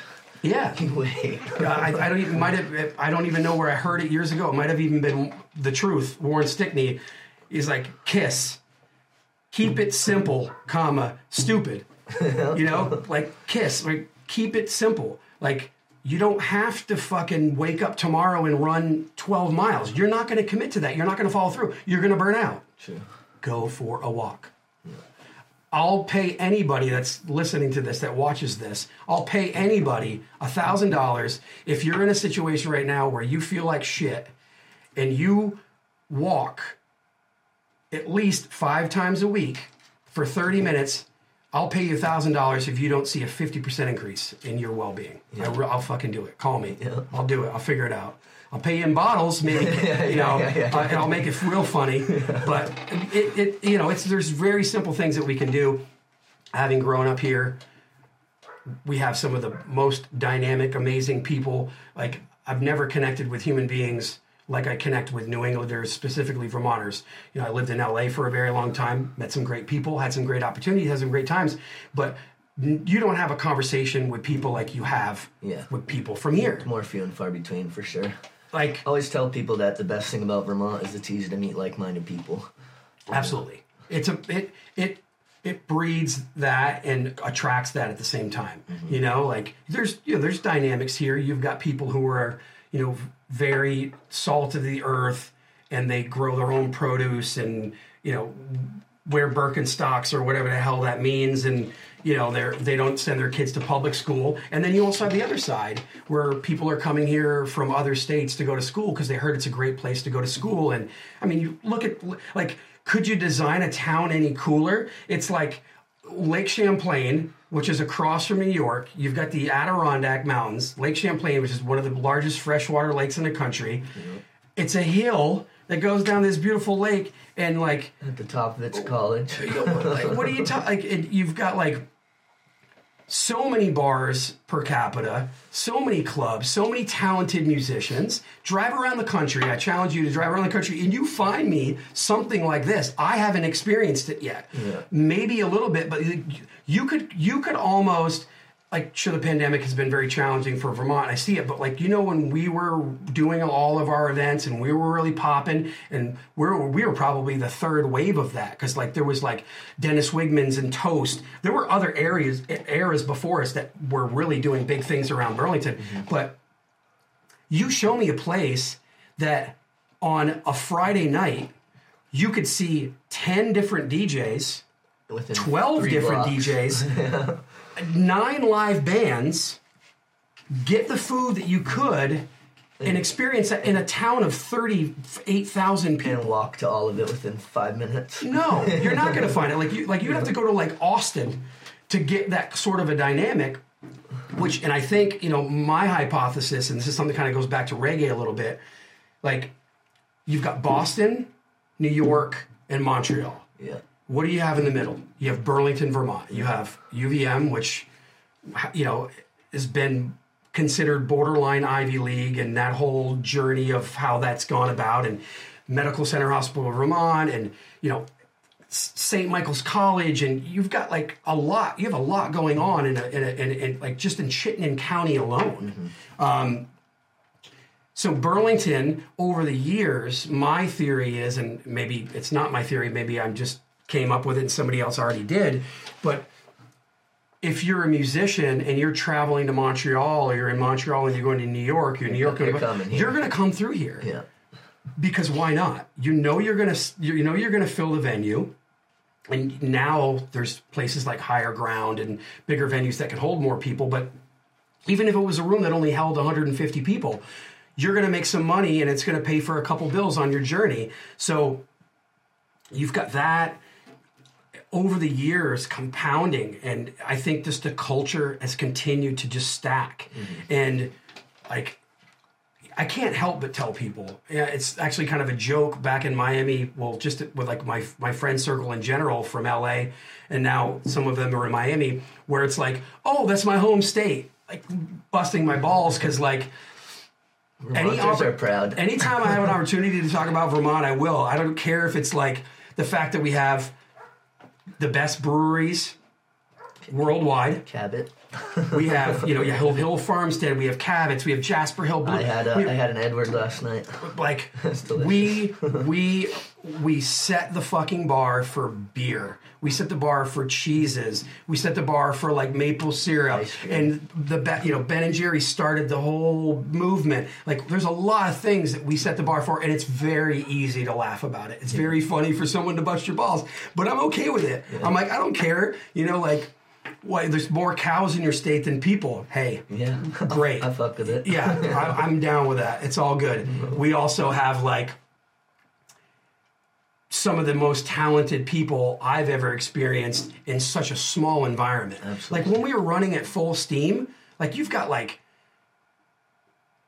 Yeah. I, I don't even might have I don't even know where I heard it years ago. It might have even been the truth. Warren Stickney is like kiss, keep it simple, comma stupid. You know, like kiss, like keep it simple. Like you don't have to fucking wake up tomorrow and run 12 miles. You're not going to commit to that. You're not going to follow through. You're going to burn out. Go for a walk. I'll pay anybody that's listening to this, that watches this, I'll pay anybody a thousand dollars if you're in a situation right now where you feel like shit and you walk at least five times a week for 30 minutes. I'll pay you a thousand dollars if you don't see a 50% increase in your well-being. I will fucking do it. Call me. I'll do it. I'll figure it out. I'll pay you in bottles, maybe, you know, yeah, yeah. uh, and I'll make it real funny. But it, it, you know, it's there's very simple things that we can do. Having grown up here, we have some of the most dynamic, amazing people. Like I've never connected with human beings like I connect with New Englanders, specifically Vermonters. You know, I lived in LA for a very long time, met some great people, had some great opportunities, had some great times, but you don't have a conversation with people like you have Yeah. with people from here. It's More few and far between for sure. Like I always tell people that the best thing about Vermont is it's easy to meet like-minded people. Absolutely. It's a it it it breeds that and attracts that at the same time. Mm-hmm. You know, like there's you know there's dynamics here. You've got people who are you know very salt of the earth and they grow their own produce and you know wear Birkenstocks or whatever the hell that means. And you know they're they don't send their kids to public school. And then you also have the other side where people are coming here from other states to go to school because they heard it's a great place to go to school. And I mean you look at like could you design a town any cooler? It's like Lake Champlain, which is across from New York, you've got the Adirondack Mountains, Lake Champlain, which is one of the largest freshwater lakes in the country. It's a hill that goes down this beautiful lake, and like, At the top of it's college. what are you talking? Like, and you've got like so many bars per capita, so many clubs, so many talented musicians. Drive around the country. I challenge you to drive around the country, and you find me something like this. I haven't experienced it yet. Yeah. Maybe a little bit, but you- you could you could almost like sure the pandemic has been very challenging for Vermont. I see it, but like you know when we were doing all of our events and we were really popping, and we were we were probably the third wave of that because like there was like Dennis Wigman's and Toast. There were other areas eras before us that were really doing big things around Burlington, mm-hmm. but you show me a place that on a Friday night you could see 10 different DJs, Within 12 different blocks. DJs, nine live bands, get the food that you could and experience that in a town of 38,000 people. And walk to all of it within five minutes. No, you're not going to find it. Like you, like you'd have to go to like Austin to get that sort of a dynamic. Which, and I think you know my hypothesis, and this is something that kind of goes back to reggae a little bit. Like, you've got Boston, New York, and Montreal. Yeah. What do you have in the middle? You have Burlington, Vermont. You have UVM, which you know has been considered borderline Ivy League, and that whole journey of how that's gone about, and Medical Center Hospital of Vermont, and you know St. Michael's College, and you've got like a lot. You have a lot going on in, a, in, a, in, in like just in Chittenden County alone. Um, so Burlington, over the years, my theory is, and maybe it's not my theory. Maybe I'm just came up with it and somebody else already did, but if you're a musician and you're traveling to Montreal or you're in Montreal and you're going to New York, you're New York, You're here. you're going to come through here Yeah. because why not? You know you're gonna you know you're gonna fill the venue, and now there's places like Higher Ground and bigger venues that can hold more people. But even if it was a room that only held 150 people, you're gonna make some money and it's gonna pay for a couple bills on your journey. So you've got that over the years compounding and i think just the culture has continued to just stack mm-hmm. and like I can't help but tell people. Yeah, it's actually kind of a joke back in Miami. Well, just with like my my friend circle in general from LA, and now some of them are in Miami, where it's like, oh, that's my home state. Like busting my balls because like any oppor- are proud. anytime I have an opportunity to talk about Vermont, I will. I don't care if it's like the fact that we have the best breweries worldwide. Cabot. We have, you know, yeah, Hill, Hill Farmstead. We have Cabot's. We have Jasper Hill. Blue. I had a, we- I had an Edward last night. like we we we set the fucking bar for beer. We set the bar for cheeses. We set the bar for like maple syrup. And the you know Ben and Jerry started the whole movement. Like there's a lot of things that we set the bar for, and it's very easy to laugh about it. It's very funny for someone to bust your balls, but I'm okay with it. I'm like I don't care. You know, like. Why there's more cows in your state than people? Hey, Yeah. great. I fuck with it. Yeah, I, I'm down with that. It's all good. We also have like some of the most talented people I've ever experienced in such a small environment. Absolutely. Like when we were running at full steam, like you've got like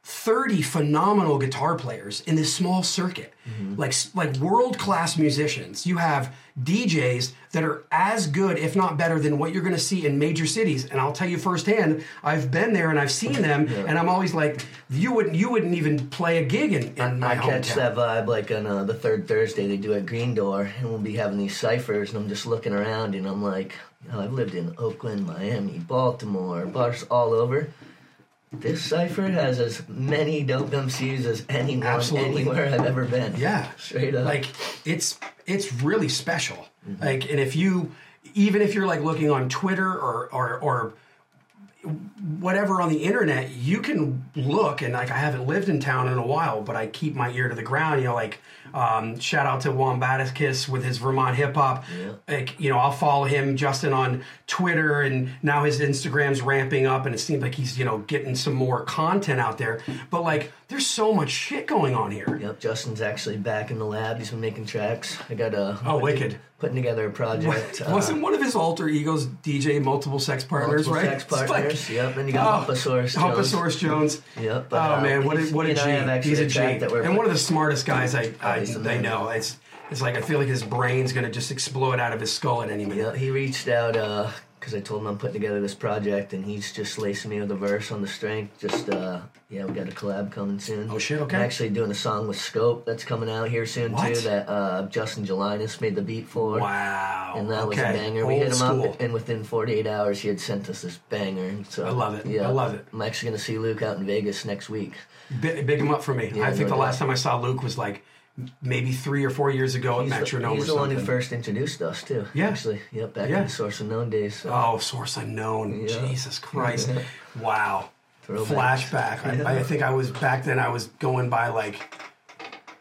30 phenomenal guitar players in this small circuit. Like like world class musicians. You have DJs that are as good if not better than what you're going to see in major cities. And I'll tell you firsthand I've been there and I've seen them and I'm always like you wouldn't you wouldn't even play a gig in, in my I catch hometown. that vibe like on uh, the third Thursday they do at Green Door, and we'll be having these ciphers, and I'm just looking around, and I'm like, oh, I've lived in Oakland, Miami, Baltimore, bars all over. This cipher has as many dope MCs as anyone Absolutely. anywhere I've ever been. Yeah, straight up. Like it's it's really special. Mm-hmm. Like, and if you even if you're like looking on Twitter or or or whatever on the internet, you can look and like I haven't lived in town in a while, but I keep my ear to the ground. You know, like um, shout out to Wombaticus with his Vermont hip hop. Like you know, I'll follow him Justin on Twitter, and now his Instagram's ramping up, and it seems like he's you know getting some more content out there. But like, there's so much shit going on here. Yep, Justin's actually back in the lab. He's been making tracks. I got a Oh, wicked. putting together a project. uh, Wasn't one of his alter egos DJ multiple sex partners, multiple right? sex It's like- yep, and you got Oh, Humpasaurus Jones. Humpasaurus Jones. Yep, but, oh uh, man, what a, what a I have G. He's a a G. And one of the smartest guys I I, the I know. It's it's like I feel like his brain's gonna just explode out of his skull at any minute. Yeah, he reached out because I told him I'm putting together this project, and he's just lacing me with a verse on the strength. Just uh, yeah, we got a collab coming soon. Oh, shit, okay. I'm actually doing a song with Scope that's coming out here soon What? too. That uh, Justin Jelinas made the beat for. Wow. And that was a banger. we hit him school. up, and within 48 hours, he had sent us this banger. So I love it. Yeah, I love it. I'm actually going to see Luke out in Vegas next week. Big, big him up for me. Yeah, I think no the doubt. last time I saw Luke was like maybe three or four years ago at He's, the, Metronome he's or the one who first introduced us too. Yeah. actually, yep, back Yeah. in the Source Unknown days. So. Oh, source unknown. Yeah. Jesus Christ. wow. Throwback. Flashback. I, I think I was back then. I was going by like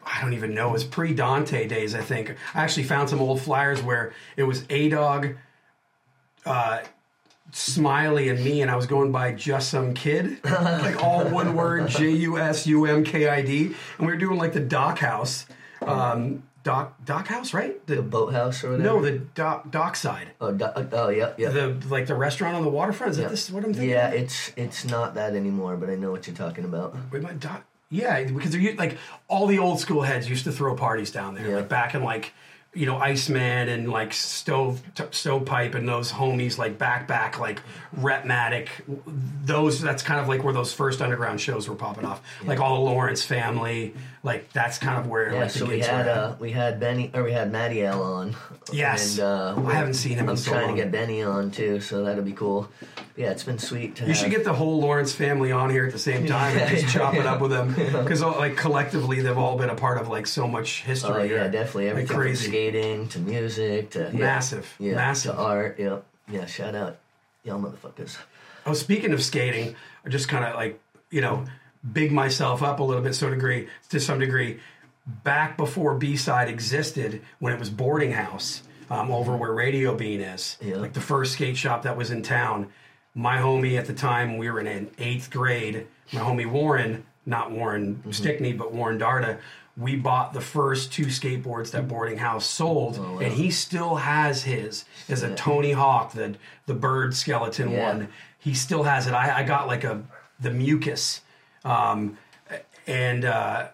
I don't even know. It was pre Dante days. I think I actually found some old flyers where it was a dog, uh, Smiley, and me, and I was going by just some kid, like all one word J U S U M K I D, and we were doing like the dock house, um, dock dock house, right? the The boathouse or whatever. no, the dock dockside. Oh, do- oh, yeah, yeah. The like the restaurant on the waterfront. Is that this what I'm thinking? yeah, it's it's not that anymore, but I know what you're talking about. Wait, my doc. Yeah, because they're like all the old school heads used to throw parties down there, Yeah. like back in like you know Iceman and like stove t- stovepipe and those homies like back back like Retmatic. Those that's kind of like where those first underground shows were popping off. Like all the Lawrence family. Like that's kind of where Yeah, like so we had uh, we had Benny or we had Matty L on. Yes. and uh, I haven't seen him in I'm so trying long. to get Benny on too, so that'll be cool. Yeah, it's been sweet. To You should get the whole Lawrence family on here at the same time and just chop it up with them because like collectively they've all been a part of like so much history. Oh yeah, here. definitely Like everything from crazy. skating to music to yeah, Massive. yeah, Massive. to art. Yep, yeah. Shout out, y'all motherfuckers. Oh, speaking of skating, I just kind of like you know big myself up a little bit, so degree to some degree. Back before B side existed, when it was boarding house um, over where Radio Bean is, Yeah. like the first skate shop that was in town. My homie at the time, we were in eighth grade. My homie Warren, not Warren Mm-hmm. Stickney, but Warren Darda. We bought the first two skateboards that boarding house sold, Oh, wow. and he still has his. Is a Tony Hawk, the the bird skeleton Yeah. one he still has it. I, I got like a the mucus, um, and uh,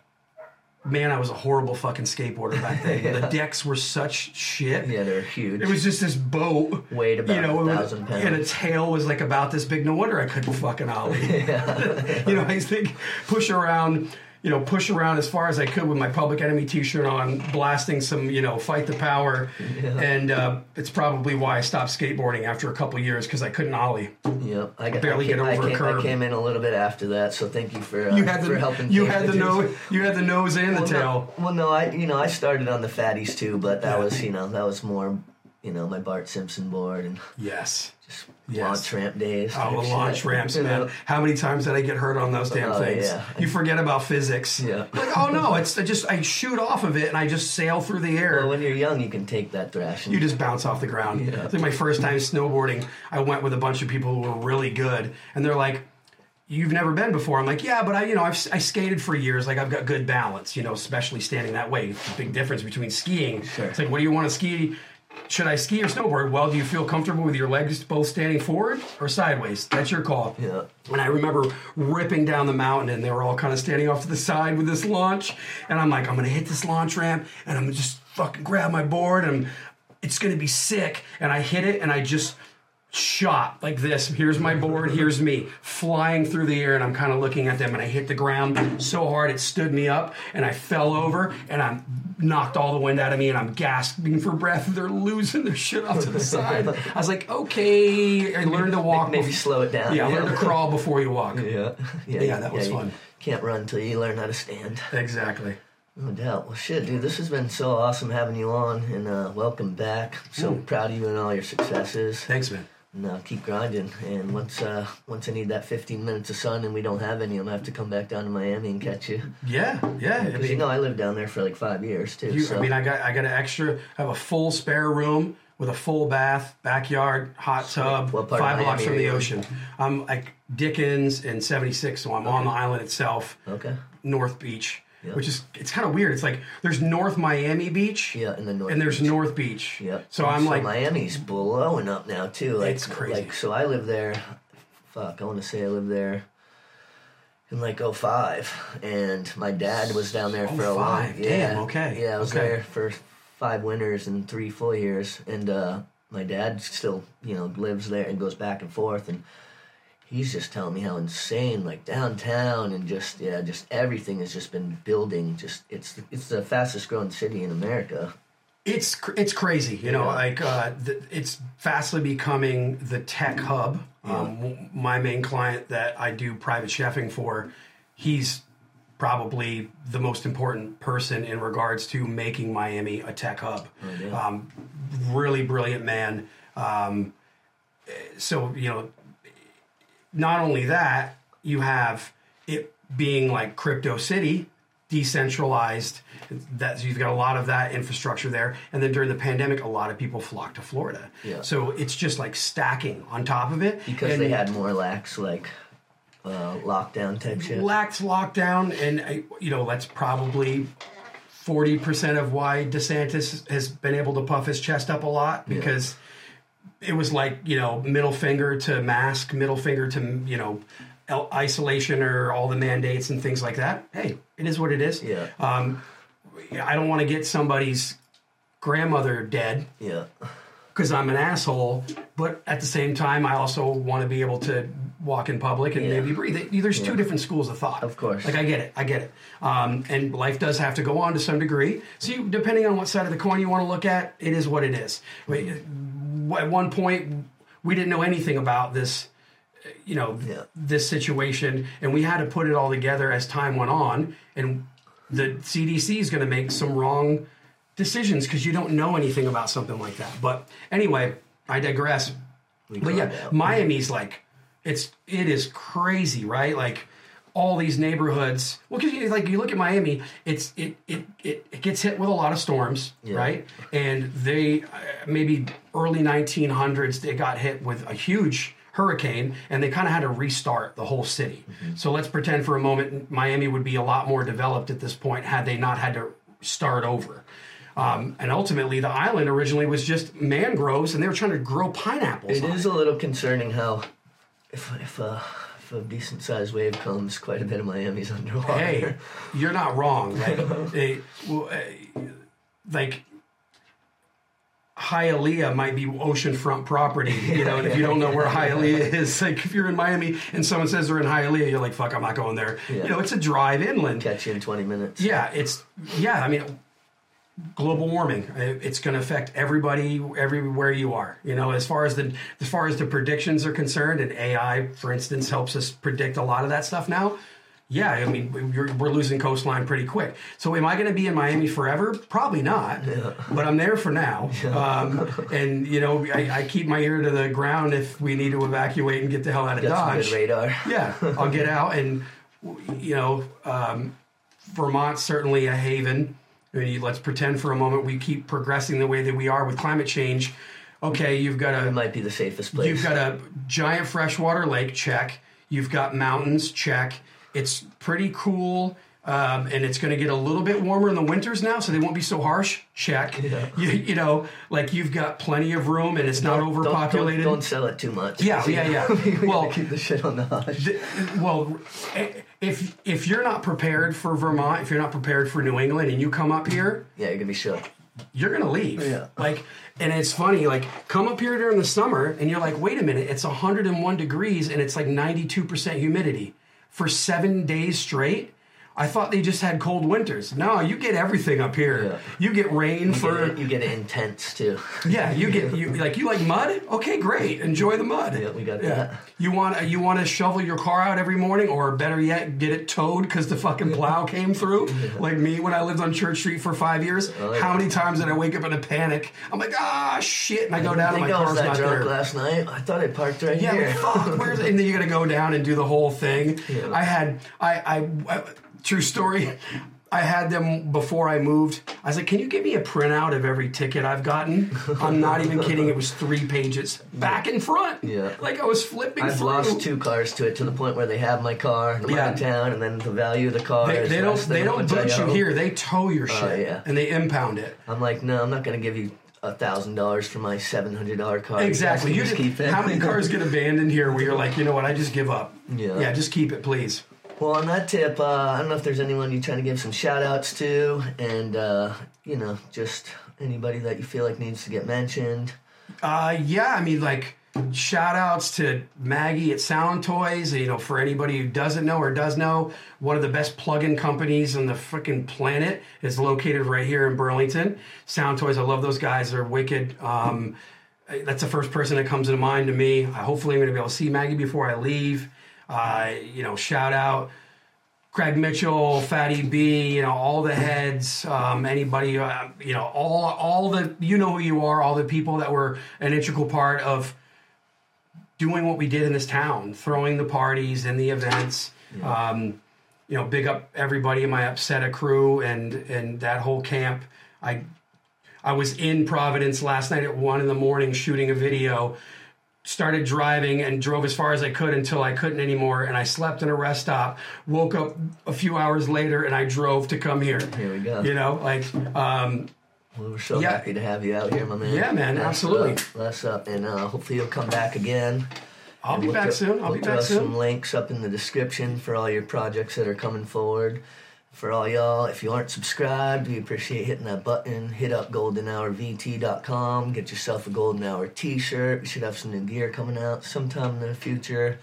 man, I was a horrible fucking skateboarder back then. The decks were such shit. Yeah, they're huge. It was just this boat, Weighed about you know, a thousand pounds. and its tail was like about this big. No wonder I couldn't fucking ollie. you know, I think push around, you know, push around as far as I could with my Public Enemy T-shirt on, blasting some, you know, fight the power, and uh, it's probably why I stopped skateboarding after a couple years because I couldn't ollie. Yep, I got, Barely I get came, I over a curb. I came in a little bit after that, so thank you for uh, You had for the helping. you had the the nose you had the nose and the Well, tail. No, well, no, I you know I started on the fatties too, but that Yeah. was you know that was more you know my Bart Simpson board and Yes. just Yes. launch ramp days. Oh, the launch ramps, you man! know? How many times did I get hurt on those oh, damn Oh, things? yeah. You forget about physics. Yeah. Like, oh no, it's I just I shoot off of it and I just sail through the air. Well, when you're young, you can take that thrashing. you just bounce off the ground. Yeah. It's like my first time snowboarding. I went with a bunch of people who were really good, and they're like, "You've never been before." I'm like, "Yeah, but I, you know, I've I skated for years. Like I've got good balance. You know, especially standing that way. Big difference between skiing. Sure. It's like, what do you want to ski? Should I ski or snowboard? Well, do you feel comfortable with your legs both standing forward or sideways? That's your call. Yeah. And I remember ripping down the mountain, and they were all kind of standing off to the side with this launch. And I'm like, I'm gonna hit this launch ramp, and I'm gonna just fucking grab my board, and it's gonna be sick. And I hit it, and I just shot like this. Here's my board, here's me flying through the air, and I'm kind of looking at them, and I hit the ground so hard it stood me up, and I fell over, and I'm knocked all the wind out of me, and I'm gasping for breath. They're losing their shit off to the side. I was like, okay, I learned to walk. Maybe bef- slow it down. yeah, learn to crawl before you walk. Yeah. Yeah, Yeah, that was you fun. Can't run until you learn how to stand. Exactly. No doubt. Well, shit, dude, this has been so awesome having you on, and uh, welcome back. So proud of you and all your successes. Thanks, man. Uh, keep grinding. And once uh, once I need that 15 minutes of sun and we don't have any, I'm gonna have to come back down to Miami and catch you. Yeah, yeah. I Because you know I lived down there for like five years too. you, so. I mean, I got I got an extra. I have a full spare room with a full bath, backyard, hot tub, What part of five blocks from the ocean. I'm like Dickens and 76, so I'm on the island itself, okay. North Beach, Yeah. which is it's kind of weird. It's like there's North Miami Beach, Yeah, and then North and there's Beach. North Beach. Yep. So I'm like, Miami's blowing up now too. Like, It's crazy. Like so, I live there. Fuck, I want to say I live there in like 05 and my dad was down there for a. 05, Yeah. damn, okay, Yeah, I was okay. there for five winters and three full years, and uh, my dad still you know lives there and goes back and forth and. He's just telling me how insane, like downtown, and just yeah, just everything has just been building. Just it's it's the fastest growing city in America. It's it's crazy, you know. Yeah. Like uh, th- it's fastly becoming the tech hub. Um, w- my main client that I do private chefing for, he's probably the most important person in regards to making Miami a tech hub. yeah. um, really brilliant man. Um, so you know, not only that, you have it being like crypto city, decentralized. That you've got a lot of that infrastructure there, and then during the pandemic, a lot of people flocked to Florida. Yeah. So it's just like stacking on top of it because And they had more lax like uh, lockdown type shit. lax lockdown, and uh, you know that's probably forty percent of why DeSantis has been able to puff his chest up a lot because it was like you know middle finger to mask, middle finger to you know isolation or all the mandates and things like that. Hey, it is what it is. Yeah. Um, I don't want to get somebody's grandmother dead yeah, because I'm an asshole, but at the same time, I also want to be able to walk in public and Yeah. maybe breathe. There's two different schools of thought. Of course. Like, I get it. I get it. Um, and life does have to go on to some degree. So, you, depending on what side of the coin you want to look at, it is what it is. We- At one point, we didn't know anything about this you know Yeah. this situation and we had to put it all together as time went on and the cdc is going to make some wrong decisions because you don't know anything about something like that. But anyway i digress. But yeah miami's like it's it is crazy right? Like all these neighborhoods. Well because you, like you look at miami it's it, it it it gets hit with a lot of storms Yeah. right? And they uh, maybe early 1900s they got hit with a huge hurricane and they kind of had to restart the whole city. So let's pretend for a moment miami would be a lot more developed at this point had they not had to start over. Um, and ultimately the island originally was just mangroves and they were trying to grow pineapples it is a little concerning how if if uh, a decent sized wave comes, quite a bit of Miami's underwater. hey, you're not wrong. Like, well, eh, like Hialeah might be oceanfront property, you know. And if you don't know where Hialeah is, like if you're in Miami and someone says they're in Hialeah, you're like, "Fuck, I'm not going there." Yeah. You know, it's a drive inland. Catch you in twenty minutes. Yeah, it's yeah. I mean, global warming. It's going to affect everybody everywhere you are. You know, as far as the as far as the predictions are concerned, and AI, for instance, helps us predict a lot of that stuff now. Yeah, I mean, we're, we're losing coastline pretty quick. So, am I going to be in Miami forever? Probably not. But I'm there for now. Um, and you know, I, I keep my ear to the ground if we need to evacuate and get the hell out of some Dodge radar. yeah, I'll get out and you know, um, Vermont's certainly a haven. Let's pretend for a moment we keep progressing the way that we are with climate change. Okay, you've got It a might be the safest place. you've got a giant freshwater lake check. You've got mountains check. It's pretty cool Um, and it's going to get a little bit warmer in the winters now, so they won't be so harsh. Check. You, you know, like you've got plenty of room, and it's not Don't- don't- overpopulated. Don't, sell it too much. Yeah, yeah, yeah. we Well- keep the shit on the hush. well, if if you're not prepared for Vermont, if you're not prepared for New England, and you come up here, Yeah, you're gonna be shook. you're gonna leave. Yeah. Like, and it's funny. Like, come up here during the summer, and you're like, wait a minute, it's 101 degrees, and it's like 92 percent humidity for seven days straight. I thought they just had cold winters. No, you get everything up here. Yeah. You get rain You for get, it, you get it intense too. yeah. You get you like you like mud. Okay, great. Enjoy the mud. Yeah, we got that. You want you want to shovel your car out every morning, or better yet, get it towed because the fucking plow came through. Like me when I lived on Church Street for five years. Oh, yeah. How many times did I wake up in a panic? I'm like, ah, shit, and I go I down, and my I was car's that not drunk there. last night. I thought I parked right Yeah, here. but fuck, where's and then you got to go down and do the whole thing. Yeah. I had I, I I true story. I had them before I moved. I was like, "Can you give me a printout of every ticket I've gotten?" I'm not even kidding. It was three pages, back and front. Yeah. like I was flipping I've through. lost two cars to it to the point where they have my car, I'm Yeah. out of town, and then the value of the car They, is they don't. They don't boot you here. They tow your oh, shit Oh, yeah. and they impound it. I'm like, no, I'm not gonna give you a thousand dollars for my seven hundred dollar car. Exactly. You You just, just keep it. how many cars get abandoned here where you're like, you know what? I just give up. Yeah. Yeah. Just keep it, please. Well, on that tip, uh, I don't know if there's anyone you're trying to give some shout outs to, and, uh, you know, just anybody that you feel like needs to get mentioned. Uh, yeah, I mean, like, shout outs to Maggie at Sound Toys. You know, for anybody who doesn't know or does know, one of the best plug in companies on the freaking planet is located right here in Burlington. Sound Toys, I love those guys. They're wicked. Um, that's the first person that comes to mind to me. Uh, hopefully, I'm going to be able to see Maggie before I leave. Uh, you know, shout out Craig Mitchell, Fatty B, you know, all the heads, um, anybody, uh, you know, all all the you know who you are, all the people that were an integral part of doing what we did in this town, throwing the parties and the events. Um, you know, big up everybody in my Upsetta crew and and that whole camp. I I was in Providence last night at one in the morning shooting a video. Started driving and drove as far as I could until I couldn't anymore, and I slept in a rest stop. Woke up a few hours later, and I drove to come here. Here we go. You know, like um, Well, we're so Yeah. happy to have you out here, my man. Yeah, man, absolutely. Up, bless up, and uh, hopefully you'll come back again. I'll be back throw- soon. I'll be back some soon. links up in the description for all your projects that are coming forward. For all y'all, if you aren't subscribed, we appreciate hitting that button. Hit up goldenhourvt.com. Get yourself a Golden Hour t-shirt. We should have some new gear coming out sometime in the future.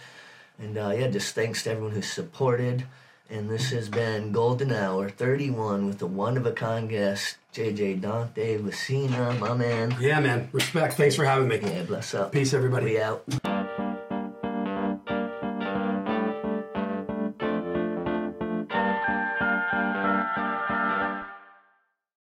And uh, yeah, just thanks to everyone who's supported. And this has been Golden Hour 31 with a one-of-a-kind guest, JJ Dante Vezina, my man. Yeah, man. Respect. Thanks for having me. Yeah, bless up. Peace, everybody. We out.